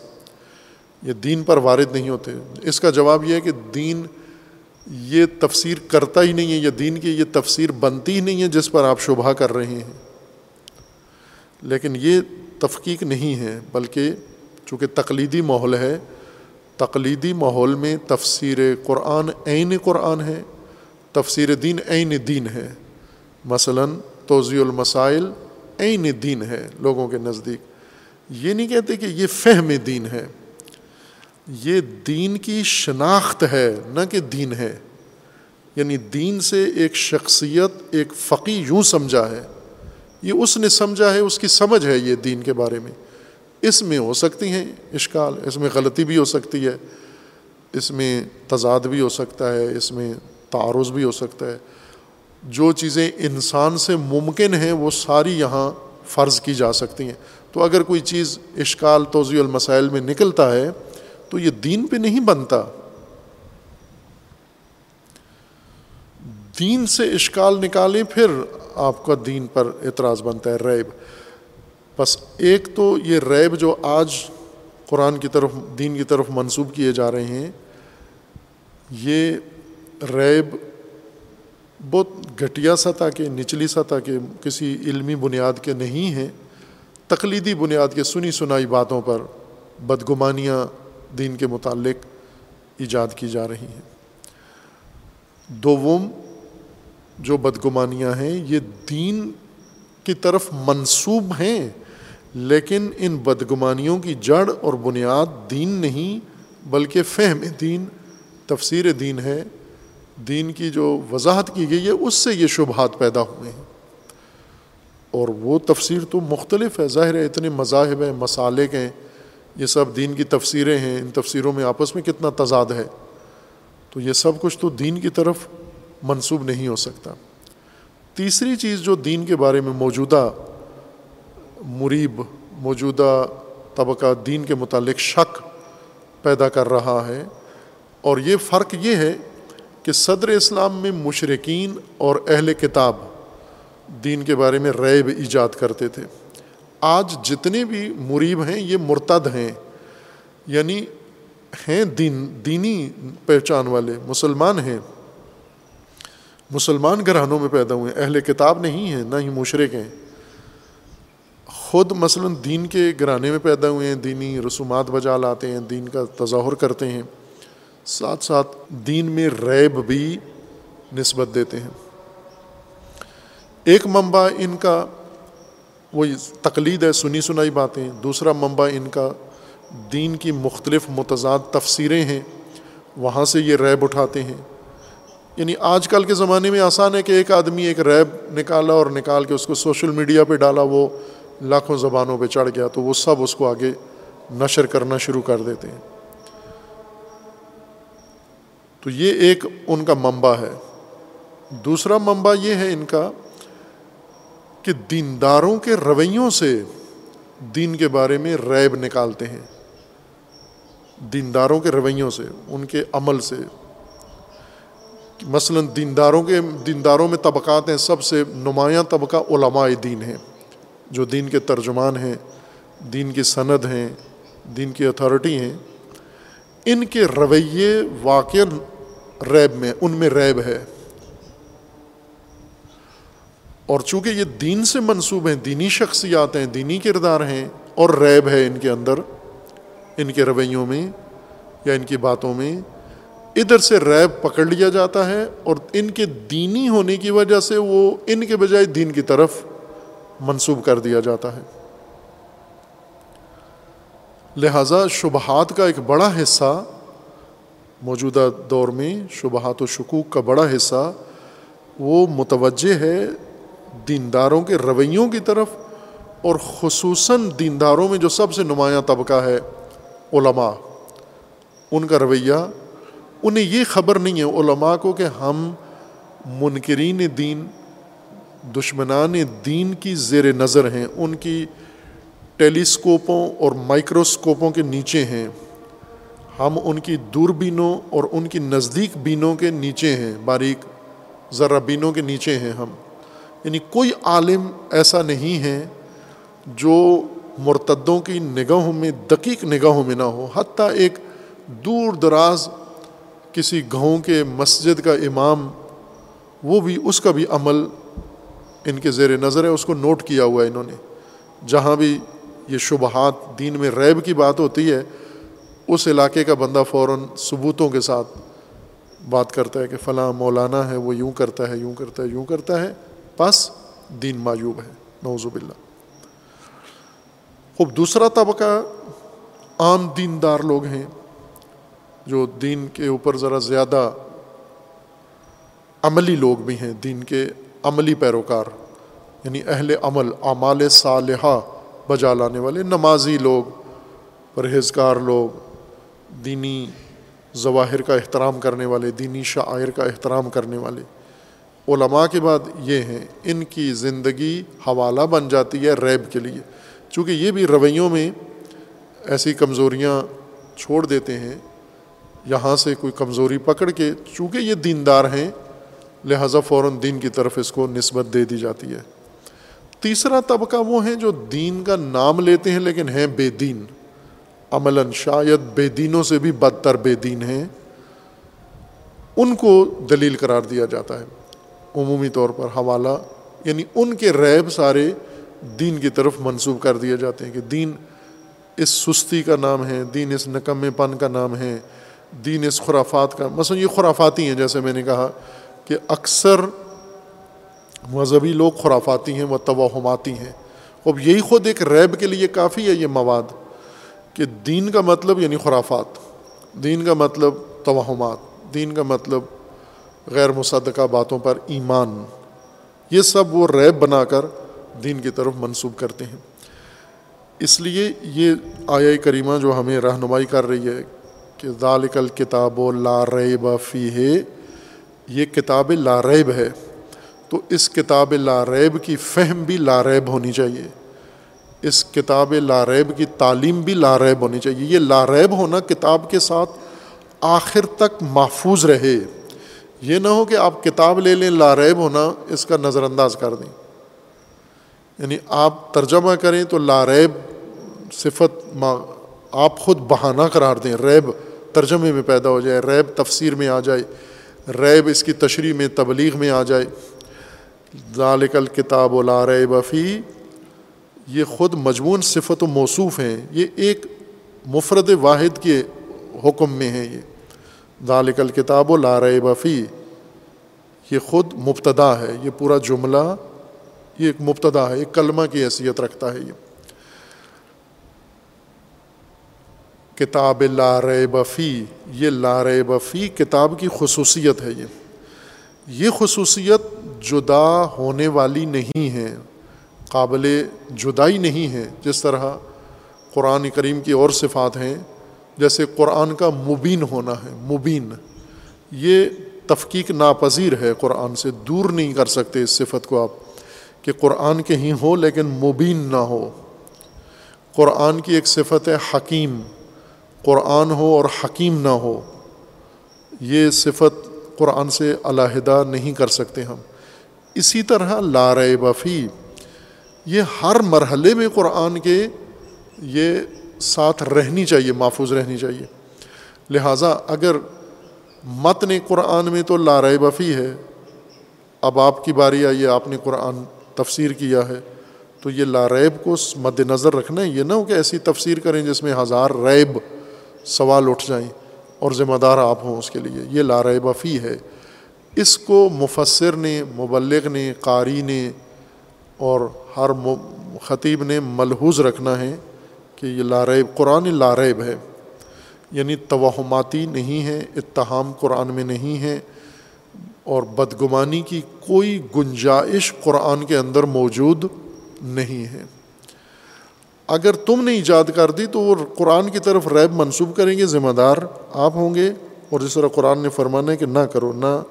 یہ دین پر وارد نہیں ہوتے۔ اس کا جواب یہ ہے کہ دین یہ تفسیر کرتا ہی نہیں ہے یا دین کی یہ تفسیر بنتی ہی نہیں ہے جس پر آپ شبہ کر رہے ہیں۔ لیکن یہ تفقیق نہیں ہے، بلکہ چونکہ تقلیدی ماحول ہے، تقلیدی ماحول میں تفسیر قرآن عین قرآن ہے، تفسیر دین عین دین ہے۔ مثلا توضیع المسائل عین دین ہے لوگوں کے نزدیک۔ یہ نہیں کہتے کہ یہ فہم دین ہے۔ یہ دین کی شناخت ہے، نہ کہ دین ہے۔ یعنی دین سے ایک شخصیت ایک فقی یوں سمجھا ہے۔ یہ اس نے سمجھا ہے، اس کی سمجھ ہے یہ دین کے بارے میں۔ اس میں ہو سکتی ہیں اشکال، اس میں غلطی بھی ہو سکتی ہے۔ اس میں تضاد بھی ہو سکتا ہے، اس میں تعارض بھی ہو سکتا ہے۔ جو چیزیں انسان سے ممکن ہیں، وہ ساری یہاں فرض کی جا سکتی ہیں۔ تو اگر کوئی چیز اشکال توضیع المسائل میں نکلتا ہے تو یہ دین پہ نہیں بنتا۔ دین سے اشکال نکالیں، پھر آپ کا دین پر اعتراض بنتا ہے ریب۔ بس ایک تو یہ ریب جو آج قرآن کی طرف، دین کی طرف منسوب کیے جا رہے ہیں، یہ ریب بہت گھٹیا سطح کے نچلی سطح کے کسی علمی بنیاد کے نہیں ہیں، تقلیدی بنیاد کے سنی سنائی باتوں پر بدگمانیاں دین کے متعلق ایجاد کی جا رہی ہیں۔ دوم جو بدگمانیاں ہیں، یہ دین کی طرف منسوب ہیں، لیکن ان بدگمانیوں کی جڑ اور بنیاد دین نہیں، بلکہ فہم دین، تفسیر دین ہے۔ دین کی جو وضاحت کی گئی ہے، اس سے یہ شبہات پیدا ہوئے ہیں۔ اور وہ تفسیر تو مختلف ہے، ظاہر ہے اتنے مذاہب ہیں، مسالک ہیں یہ سب دین کی تفسیریں ہیں، ان تفسیروں میں آپس میں کتنا تضاد ہے؟ تو یہ سب کچھ تو دین کی طرف منسوب نہیں ہو سکتا۔ تیسری چیز جو دین کے بارے میں موجودہ مریب، موجودہ طبقہ دین کے متعلق شک پیدا کر رہا ہے، اور یہ فرق یہ ہے کہ صدر اسلام میں مشرقین اور اہل کتاب دین کے بارے میں ریب ایجاد کرتے تھے۔ آج جتنے بھی مریب ہیں، یہ مرتد ہیں۔ یعنی ہیں دین، دینی پہچان والے، مسلمان ہیں۔ مسلمان گھرانوں میں پیدا ہوئے ہیں۔ اہل کتاب نہیں ہیں، نہ ہی مشرق ہیں۔ خود مثلا دین کے گھرانے میں پیدا ہوئے ہیں، دینی رسومات بجا لاتے ہیں، دین کا تظاہر کرتے ہیں۔ ساتھ ساتھ دین میں ریب بھی نسبت دیتے ہیں۔ ایک منبع ان کا وہ تقلید ہے، سنی سنائی باتیں۔ دوسرا منبع ان کا، دین کی مختلف متضاد تفسیریں ہیں، وہاں سے یہ ریب اٹھاتے ہیں۔ یعنی آج کل کے زمانے میں آسان ہے کہ ایک آدمی ایک ریب نکالا اور نکال کے اس کو سوشل میڈیا پہ ڈالا، وہ لاکھوں زبانوں پہ چڑھ گیا، تو وہ سب اس کو آگے نشر کرنا شروع کر دیتے ہیں۔ تو یہ ایک ان کا منبع ہے۔ دوسرا منبع یہ ہے ان کا کہ دینداروں کے رویوں سے دین کے بارے میں ریب نکالتے ہیں۔ دینداروں کے رویوں سے، ان کے عمل سے۔ مثلاً دینداروں کے، دینداروں میں طبقات ہیں، سب سے نمایاں طبقہ علماء دین ہیں، جو دین کے ترجمان ہیں، دین کی سند ہیں، دین کی اتھارٹی ہیں۔ ان کے رویے واقع ریب میں، ان میں ریب ہے۔ اور چونکہ یہ دین سے منسوب ہیں، دینی شخصیات ہیں، دینی کردار ہیں اور ریب ہے ان کے اندر، ان کے رویوں میں یا ان کی باتوں میں، ادھر سے ریب پکڑ لیا جاتا ہے اور ان کے دینی ہونے کی وجہ سے وہ ان کے بجائے دین کی طرف منسوب کر دیا جاتا ہے۔ لہذا شبہات کا ایک بڑا حصہ موجودہ دور میں شبہات و شکوک کا بڑا حصہ وہ متوجہ ہے دینداروں کے رویوں کی طرف اور خصوصاً دینداروں میں جو سب سے نمایاں طبقہ ہے علماء، ان کا رویہ، انہیں یہ خبر نہیں ہے علماء کو کہ ہم منکرین دین، دشمنان دین کی زیر نظر ہیں، ان کی ٹیلیسکوپوں اور مائکروسکوپوں کے نیچے ہیں۔ ہم ان کی دور بینوں اور ان کی نزدیک بینوں کے نیچے ہیں، باریک ذرا بینوں کے نیچے ہیں ہم۔ یعنی کوئی عالم ایسا نہیں ہے جو مرتدوں کی نگاہوں میں، دقیق نگاہوں میں نہ ہو، حتیٰ ایک دور دراز کسی گاؤں کے مسجد کا امام، وہ بھی اس کا بھی عمل ان کے زیر نظر ہے، اس کو نوٹ کیا ہوا ہے انہوں نے۔ جہاں بھی یہ شبہات دین میں ریب کی بات ہوتی ہے، اس علاقے کا بندہ فوراً ثبوتوں کے ساتھ بات کرتا ہے کہ فلاں مولانا ہے، وہ یوں کرتا ہے، یوں کرتا ہے، یوں کرتا ہے۔ بس دین معیوب ہے نوزب باللہ۔ خوب، دوسرا طبقہ عام دیندار لوگ ہیں جو دین کے اوپر ذرا زیادہ عملی لوگ بھی ہیں، دین کے عملی پیروکار یعنی اہل عمل، اعمال صالحہ بجا لانے والے نمازی لوگ، پرہیزگار لوگ، دینی ظواہر کا احترام کرنے والے، دینی شاعر کا احترام کرنے والے۔ علماء کے بعد یہ ہیں، ان کی زندگی حوالہ بن جاتی ہے ریب کے لیے۔ چونکہ یہ بھی رویوں میں ایسی کمزوریاں چھوڑ دیتے ہیں، یہاں سے کوئی کمزوری پکڑ کے چونکہ یہ دیندار ہیں، لہٰذا فوراً دین کی طرف اس کو نسبت دے دی جاتی ہے۔ تیسرا طبقہ وہ ہیں جو دین کا نام لیتے ہیں لیکن ہیں بے دین۔ عملاً شاید بے دینوں سے بھی بدتر بے دین ہیں۔ ان کو دلیل قرار دیا جاتا ہے۔ عمومی طور پر حوالہ یعنی ان کے ریب سارے دین کی طرف منسوب کر دیے جاتے ہیں کہ دین اس سستی کا نام ہے، دین اس نکم پن کا نام ہے، دین اس خرافات کا، مثلاً یہ خرافاتی ہیں جیسے میں نے کہا کہ اکثر مذہبی لوگ خرافاتی ہیں وہ توہماتی ہیں۔ اب یہی خود ایک ریب کے لیے کافی ہے یہ مواد کہ دین کا مطلب یعنی خرافات، دین کا مطلب توہمات، دین کا مطلب غیر مصدقہ باتوں پر ایمان۔ یہ سب وہ ریب بنا کر دین کی طرف منسوب کرتے ہیں۔ اس لیے یہ آیا کریمہ جو ہمیں رہنمائی کر رہی ہے کہ ذالک الکتاب و لا ریب فی ہے یہ کتاب لا ریب ہے۔ تو اس کتاب لا ریب کی فہم بھی لا ریب ہونی چاہیے۔ اس کتاب لا ریب کی تعلیم بھی لا ریب ہونی چاہیے۔ یہ لا ریب ہونا کتاب کے ساتھ آخر تک محفوظ رہے۔ یہ نہ ہو کہ آپ کتاب لے لیں لا ریب ہونا اس کا نظر انداز کر دیں۔ یعنی آپ ترجمہ کریں تو لا ریب صفت آپ خود بہانہ قرار دیں۔ ریب ترجمے میں پیدا ہو جائے، ریب تفسیر میں آ جائے، ریب اس کی تشریح میں، تبلیغ میں آ جائے۔ ذالک الکتاب و لا ریب فی، یہ خود مجمون صفت و موصوف ہیں۔ یہ ایک مفرد واحد کے حکم میں ہیں یہ۔ ذالک الکتاب و لا ریب فی۔ یہ خود مبتدا ہے، یہ پورا جملہ، یہ ایک مبتدا ہے، ایک کلمہ کی حیثیت رکھتا ہے یہ۔ کتاب لا بفی یہ لا بفی کتاب کی خصوصیت ہے یہ۔ یہ خصوصیت جدا ہونے والی نہیں ہے، قابل جدائی نہیں ہے۔ جس طرح قرآن کریم کی اور صفات ہیں جیسے قرآن کا مبین ہونا ہے، مبین۔ یہ تفقیق ناپذیر ہے قرآن سے، دور نہیں کر سکتے اس صفت کو آپ کہ قرآن کے ہی ہو لیکن مبین نہ ہو۔ قرآن کی ایک صفت ہے حکیم، قرآن ہو اور حکیم نہ ہو۔ یہ صفت قرآن سے علیحدہ نہیں کر سکتے ہم۔ اسی طرح لار بفی یہ ہر مرحلے میں قرآن کے یہ ساتھ رہنی چاہیے، محفوظ رہنی چاہیے۔ لہٰذا اگر متن قرآن میں تو لار بفی ہے، اب آپ کی باری آئی ہے آپ نے قرآن تفسیر کیا ہے، تو یہ لا ریب کو مد نظر رکھنا ہے، یہ نہ ہو کہ ایسی تفسیر کریں جس میں ہزار ریب سوال اٹھ جائیں اور ذمہ دار آپ ہوں اس کے لیے۔ یہ لا ریب فی ہے۔ اس کو مفسر نے، مبلغ نے، قاری نے اور ہر خطیب نے ملحوظ رکھنا ہے۔ کہ یہ لاریب، قرآن لاریب ہے یعنی توہماتی نہیں ہے، اتہام قرآن میں نہیں ہے، اور بدگمانی کی کوئی گنجائش قرآن کے اندر موجود نہیں ہے۔ اگر تم نے ایجاد کر دی تو وہ قرآن کی طرف ریب منسوب کریں گے، ذمہ دار آپ ہوں گے۔ اور جس طرح قرآن نے فرمانا ہے کہ نہ کرو، نہ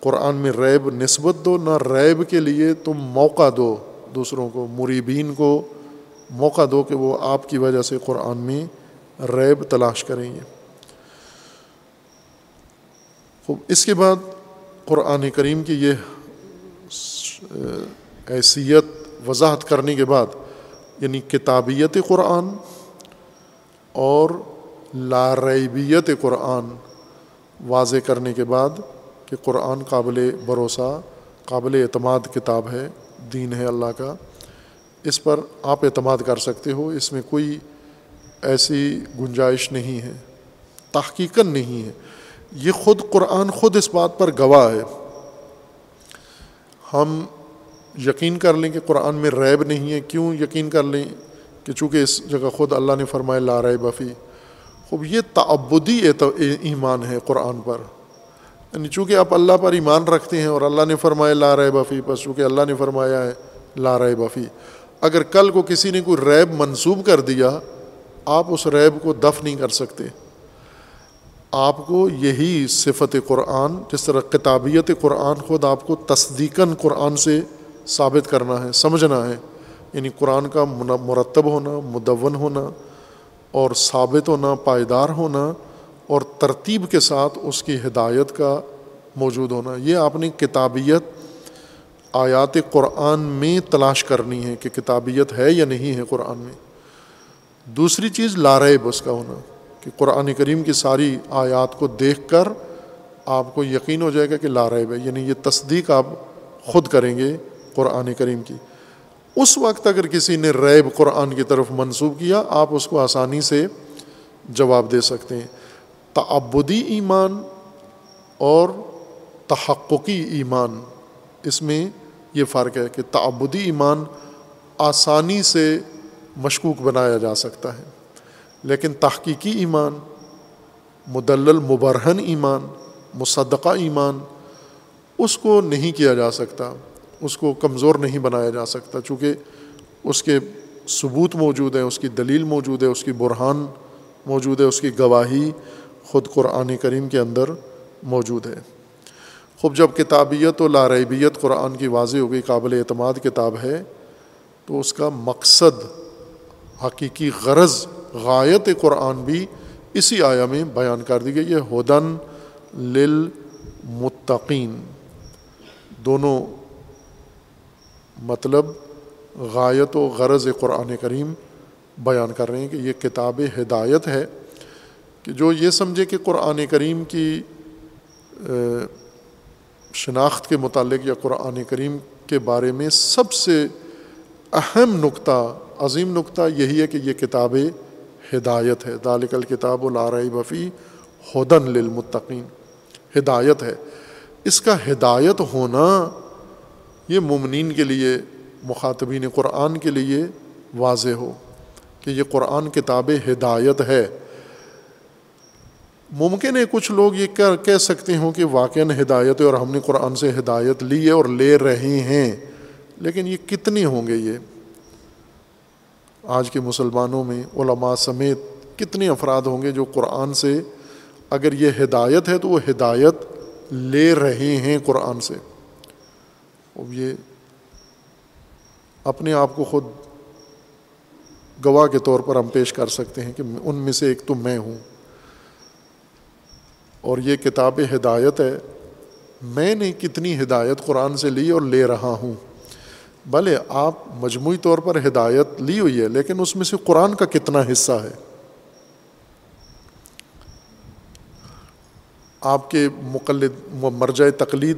قرآن میں ریب نسبت دو، نہ ریب کے لیے تم موقع دو دوسروں کو، مریبین کو موقع دو کہ وہ آپ کی وجہ سے قرآن میں ریب تلاش کریں گے۔ خوب، اس کے بعد قرآن کریم کی یہ حیثیت وضاحت کرنے کے بعد یعنی کتابیت قرآن اور لاریبیت قرآن واضح کرنے کے بعد کہ قرآن قابل بھروسہ، قابل اعتماد کتاب ہے، دین ہے اللہ کا۔ اس پر آپ اعتماد کر سکتے ہو، اس میں کوئی ایسی گنجائش نہیں ہے تحقیق نہیں ہے۔ یہ خود قرآن خود اس بات پر گواہ ہے۔ ہم یقین کر لیں کہ قرآن میں ریب نہیں ہے۔ کیوں یقین کر لیں؟ کہ چونکہ اس جگہ خود اللہ نے فرمایا، لا ریب بفی خوب، یہ تعبدی ایمان ہے قرآن پر۔ یعنی چونکہ آپ اللہ پر ایمان رکھتے ہیں اور اللہ نے فرمایا، لا ریب بفی بس چونکہ اللہ نے فرمایا ہے، لا ریب بفی اگر کل کو کسی نے کوئی ریب منسوب کر دیا، آپ اس ریب کو دف نہیں کر سکتے۔ آپ کو یہی صفت قرآن، جس طرح کتابیت قرآن خود آپ کو تصدیقاً قرآن سے ثابت کرنا ہے، سمجھنا ہے۔ یعنی قرآن کا مرتب ہونا، مدون ہونا اور ثابت ہونا، پائیدار ہونا اور ترتیب کے ساتھ اس کی ہدایت کا موجود ہونا۔ یہ آپ نے کتابیت آیات قرآن میں تلاش کرنی ہے کہ کتابیت ہے یا نہیں ہے قرآن میں۔ دوسری چیز لارب اس کا ہونا کہ قرآن کریم کی ساری آیات کو دیکھ کر آپ کو یقین ہو جائے گا کہ لارب ہے یعنی یہ تصدیق آپ خود کریں گے قرآن کریم کی۔ اس وقت اگر کسی نے ریب قرآن کی طرف منسوخ کیا، آپ اس کو آسانی سے جواب دے سکتے ہیں۔ تعبدی ایمان اور تحققی ایمان، اس میں یہ فرق ہے کہ تعبدی ایمان آسانی سے مشکوک بنایا جا سکتا ہے، لیکن تحقیقی ایمان، مدلل مبرہن ایمان، مصدقہ ایمان، اس کو نہیں کیا جا سکتا، اس کو کمزور نہیں بنایا جا سکتا، چونکہ اس کے ثبوت موجود ہے اس کی دلیل موجود ہے اس کی برہان موجود ہے اس کی گواہی خود قرآن کریم کے اندر موجود ہے۔ خوب جب کتابیت و لاریبیت قرآن کی واضح ہو گئی، قابل اعتماد کتاب ہے، تو اس کا مقصد، حقیقی غرض، غایت قرآن بھی اسی آیا میں بیان کر دی گئی۔ یہ ہدن للمتقین۔ دونوں مطلب غایت و غرض قرآن کریم بیان کر رہے ہیں کہ یہ کتاب ہدایت ہے، کہ جو یہ سمجھے کہ قرآن کریم کی شناخت کے متعلق یا قرآن کریم کے بارے میں سب سے اہم نقطہ، عظیم نقطہ یہی ہے کہ یہ کتاب ہدایت ہے۔ دالک الکتاب العرۂ بفی ہدن للمتقین۔ ہدایت ہے۔ اس کا ہدایت ہونا یہ ممنین کے لیے، مخاطبین قرآن کے لیے واضح ہو کہ یہ قرآن کتاب ہدایت ہے۔ ممکن ہے کچھ لوگ یہ کہہ سکتے ہوں کہ واقع ہدایت ہے اور ہم نے قرآن سے ہدایت لی ہے اور لے رہے ہیں۔ لیکن یہ کتنے ہوں گے یہ؟ آج کے مسلمانوں میں علماء سمیت کتنے افراد ہوں گے جو قرآن سے اگر یہ ہدایت ہے تو وہ ہدایت لے رہے ہیں قرآن سے۔ اب یہ اپنے آپ کو خود گواہ کے طور پر ہم پیش کر سکتے ہیں کہ ان میں سے ایک تو میں ہوں۔ اور یہ کتاب ہدایت ہے، میں نے کتنی ہدایت قرآن سے لی اور لے رہا ہوں۔ بھلے آپ مجموعی طور پر ہدایت لی ہوئی ہے، لیکن اس میں سے قرآن کا کتنا حصہ ہے؟ آپ کے مقلد، مرجع تقلید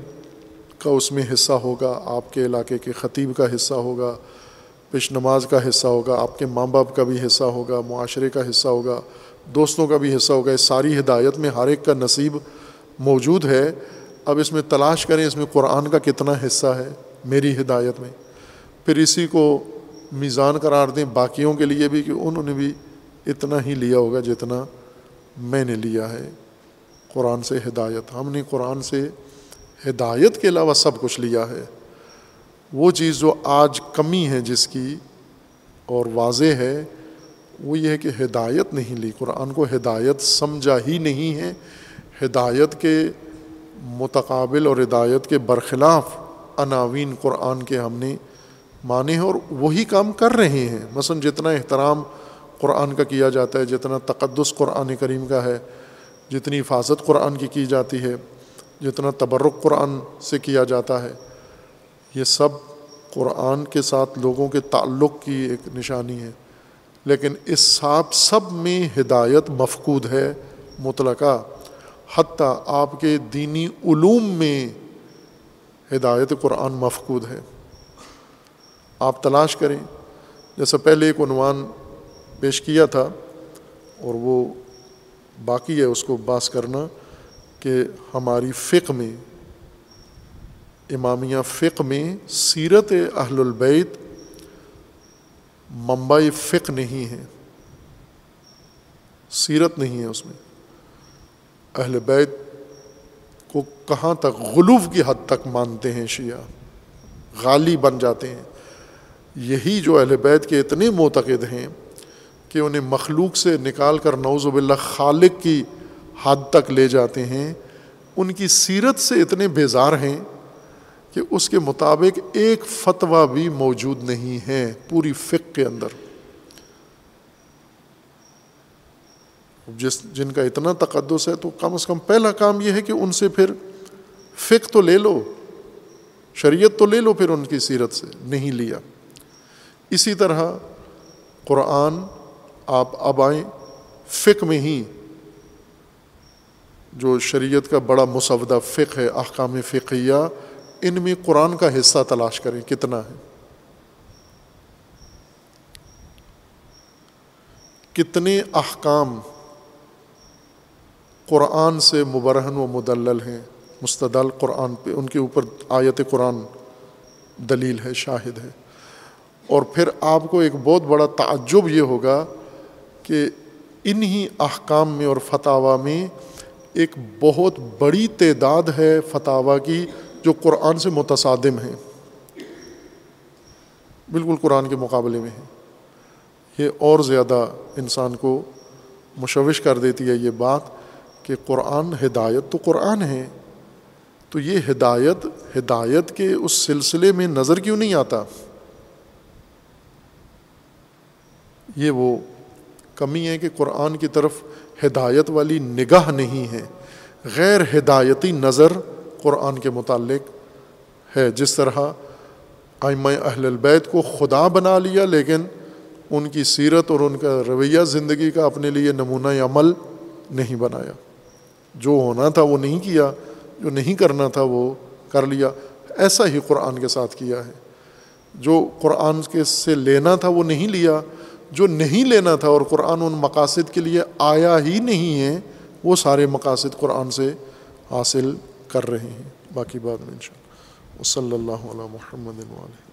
کا اس میں حصہ ہوگا، آپ کے علاقے کے خطیب کا حصہ ہوگا، پیش نماز کا حصہ ہوگا، آپ کے ماں باپ کا بھی حصہ ہوگا، معاشرے کا حصہ ہوگا۔ دوستوں کا بھی حصہ ہوگا، اس ساری ہدایت میں ہر ایک کا نصیب موجود ہے۔ اب اس میں تلاش کریں، اس میں قرآن کا کتنا حصہ ہے میری ہدایت میں۔ پھر اسی کو میزان قرار دیں باقیوں کے لیے بھی، کہ انہوں نے بھی اتنا ہی لیا ہوگا جتنا میں نے لیا ہے۔ قرآن سے ہدایت، ہم نے قرآن سے ہدایت کے علاوہ سب کچھ لیا ہے۔ وہ چیز جو آج کمی ہے جس کی اور واضح ہے وہ یہ ہے کہ ہدایت نہیں لی۔ قرآن کو ہدایت سمجھا ہی نہیں ہے۔ ہدایت کے متقابل اور ہدایت کے برخلاف عناوین قرآن کے ہم نے مانے ہیں اور وہی کام کر رہے ہیں۔ مثلا جتنا احترام قرآن کا کیا جاتا ہے، جتنا تقدس قرآن کریم کا ہے، جتنی حفاظت قرآن کی کی جاتی ہے، جتنا تبرک قرآن سے کیا جاتا ہے، یہ سب قرآن کے ساتھ لوگوں کے تعلق کی ایک نشانی ہے۔ لیکن اس سب سب میں ہدایت مفقود ہے، مطلقہ، حتیٰ آپ کے دینی علوم میں ہدایت قرآن مفقود ہے۔ آپ تلاش کریں۔ جیسا پہلے ایک عنوان پیش کیا تھا اور وہ باقی ہے، اس کو باس کرنا کہ ہماری فقہ میں، امامیہ فقہ میں سیرت اہل البیت ممبئی فقہ نہیں ہے، سیرت نہیں ہے اس میں۔ اہل بیت کو کہاں تک غلوف کی حد تک مانتے ہیں شیعہ؟ غالی بن جاتے ہیں۔ یہی جو اہل بیت کے اتنے معتقد ہیں کہ انہیں مخلوق سے نکال کر نوز باللہ خالق کی حد تک لے جاتے ہیں، ان کی سیرت سے اتنے بیزار ہیں کہ اس کے مطابق ایک فتویٰ بھی موجود نہیں ہے پوری فق کے اندر۔ جس جن کا اتنا تقدس ہے تو کم از کم پہلا کام یہ ہے کہ ان سے پھر فق تو لے لو، شریعت تو لے لو پھر ان کی سیرت سے، نہیں لیا۔ اسی طرح قرآن آپ اب آئیں فقہ میں ہی، جو شریعت کا بڑا مسودہ فقہ ہے، احکام فقیہ ان میں قرآن کا حصہ تلاش کریں، کتنا ہے؟ کتنے احکام قرآن سے مبرہن و مدلل ہیں؟ مستدل قرآن پہ، ان کے اوپر آیت قرآن دلیل ہے، شاہد ہے۔ اور پھر آپ کو ایک بہت بڑا تعجب یہ ہوگا کہ انہی احکام میں اور فتح میں ایک بہت بڑی تعداد ہے فتح کی جو قرآن سے متصادم ہیں، بالکل قرآن کے مقابلے میں ہیں۔ یہ اور زیادہ انسان کو مشوش کر دیتی ہے یہ بات کہ قرآن ہدایت تو قرآن ہے۔ تو یہ ہدایت ہدایت کے اس سلسلے میں نظر کیوں نہیں آتا؟ یہ وہ کمی ہے کہ قرآن کی طرف ہدایت والی نگاہ نہیں ہے۔ غیر ہدایتی نظر قرآن کے متعلق ہے۔ جس طرح آئمہ اہل البیت کو خدا بنا لیا، لیکن ان کی سیرت اور ان کا رویہ زندگی کا اپنے لیے نمونہ عمل نہیں بنایا۔ جو ہونا تھا وہ نہیں کیا، جو نہیں کرنا تھا وہ کر لیا۔ ایسا ہی قرآن کے ساتھ کیا ہے۔ جو قرآن کے سے لینا تھا وہ نہیں لیا، جو نہیں لینا تھا اور قرآن ان مقاصد کے لیے آیا ہی نہیں ہے، وہ سارے مقاصد قرآن سے حاصل کر رہے ہیں۔ باقی بعد میں ان شاء اللہ صلی اللہ علیہ محمد علیہ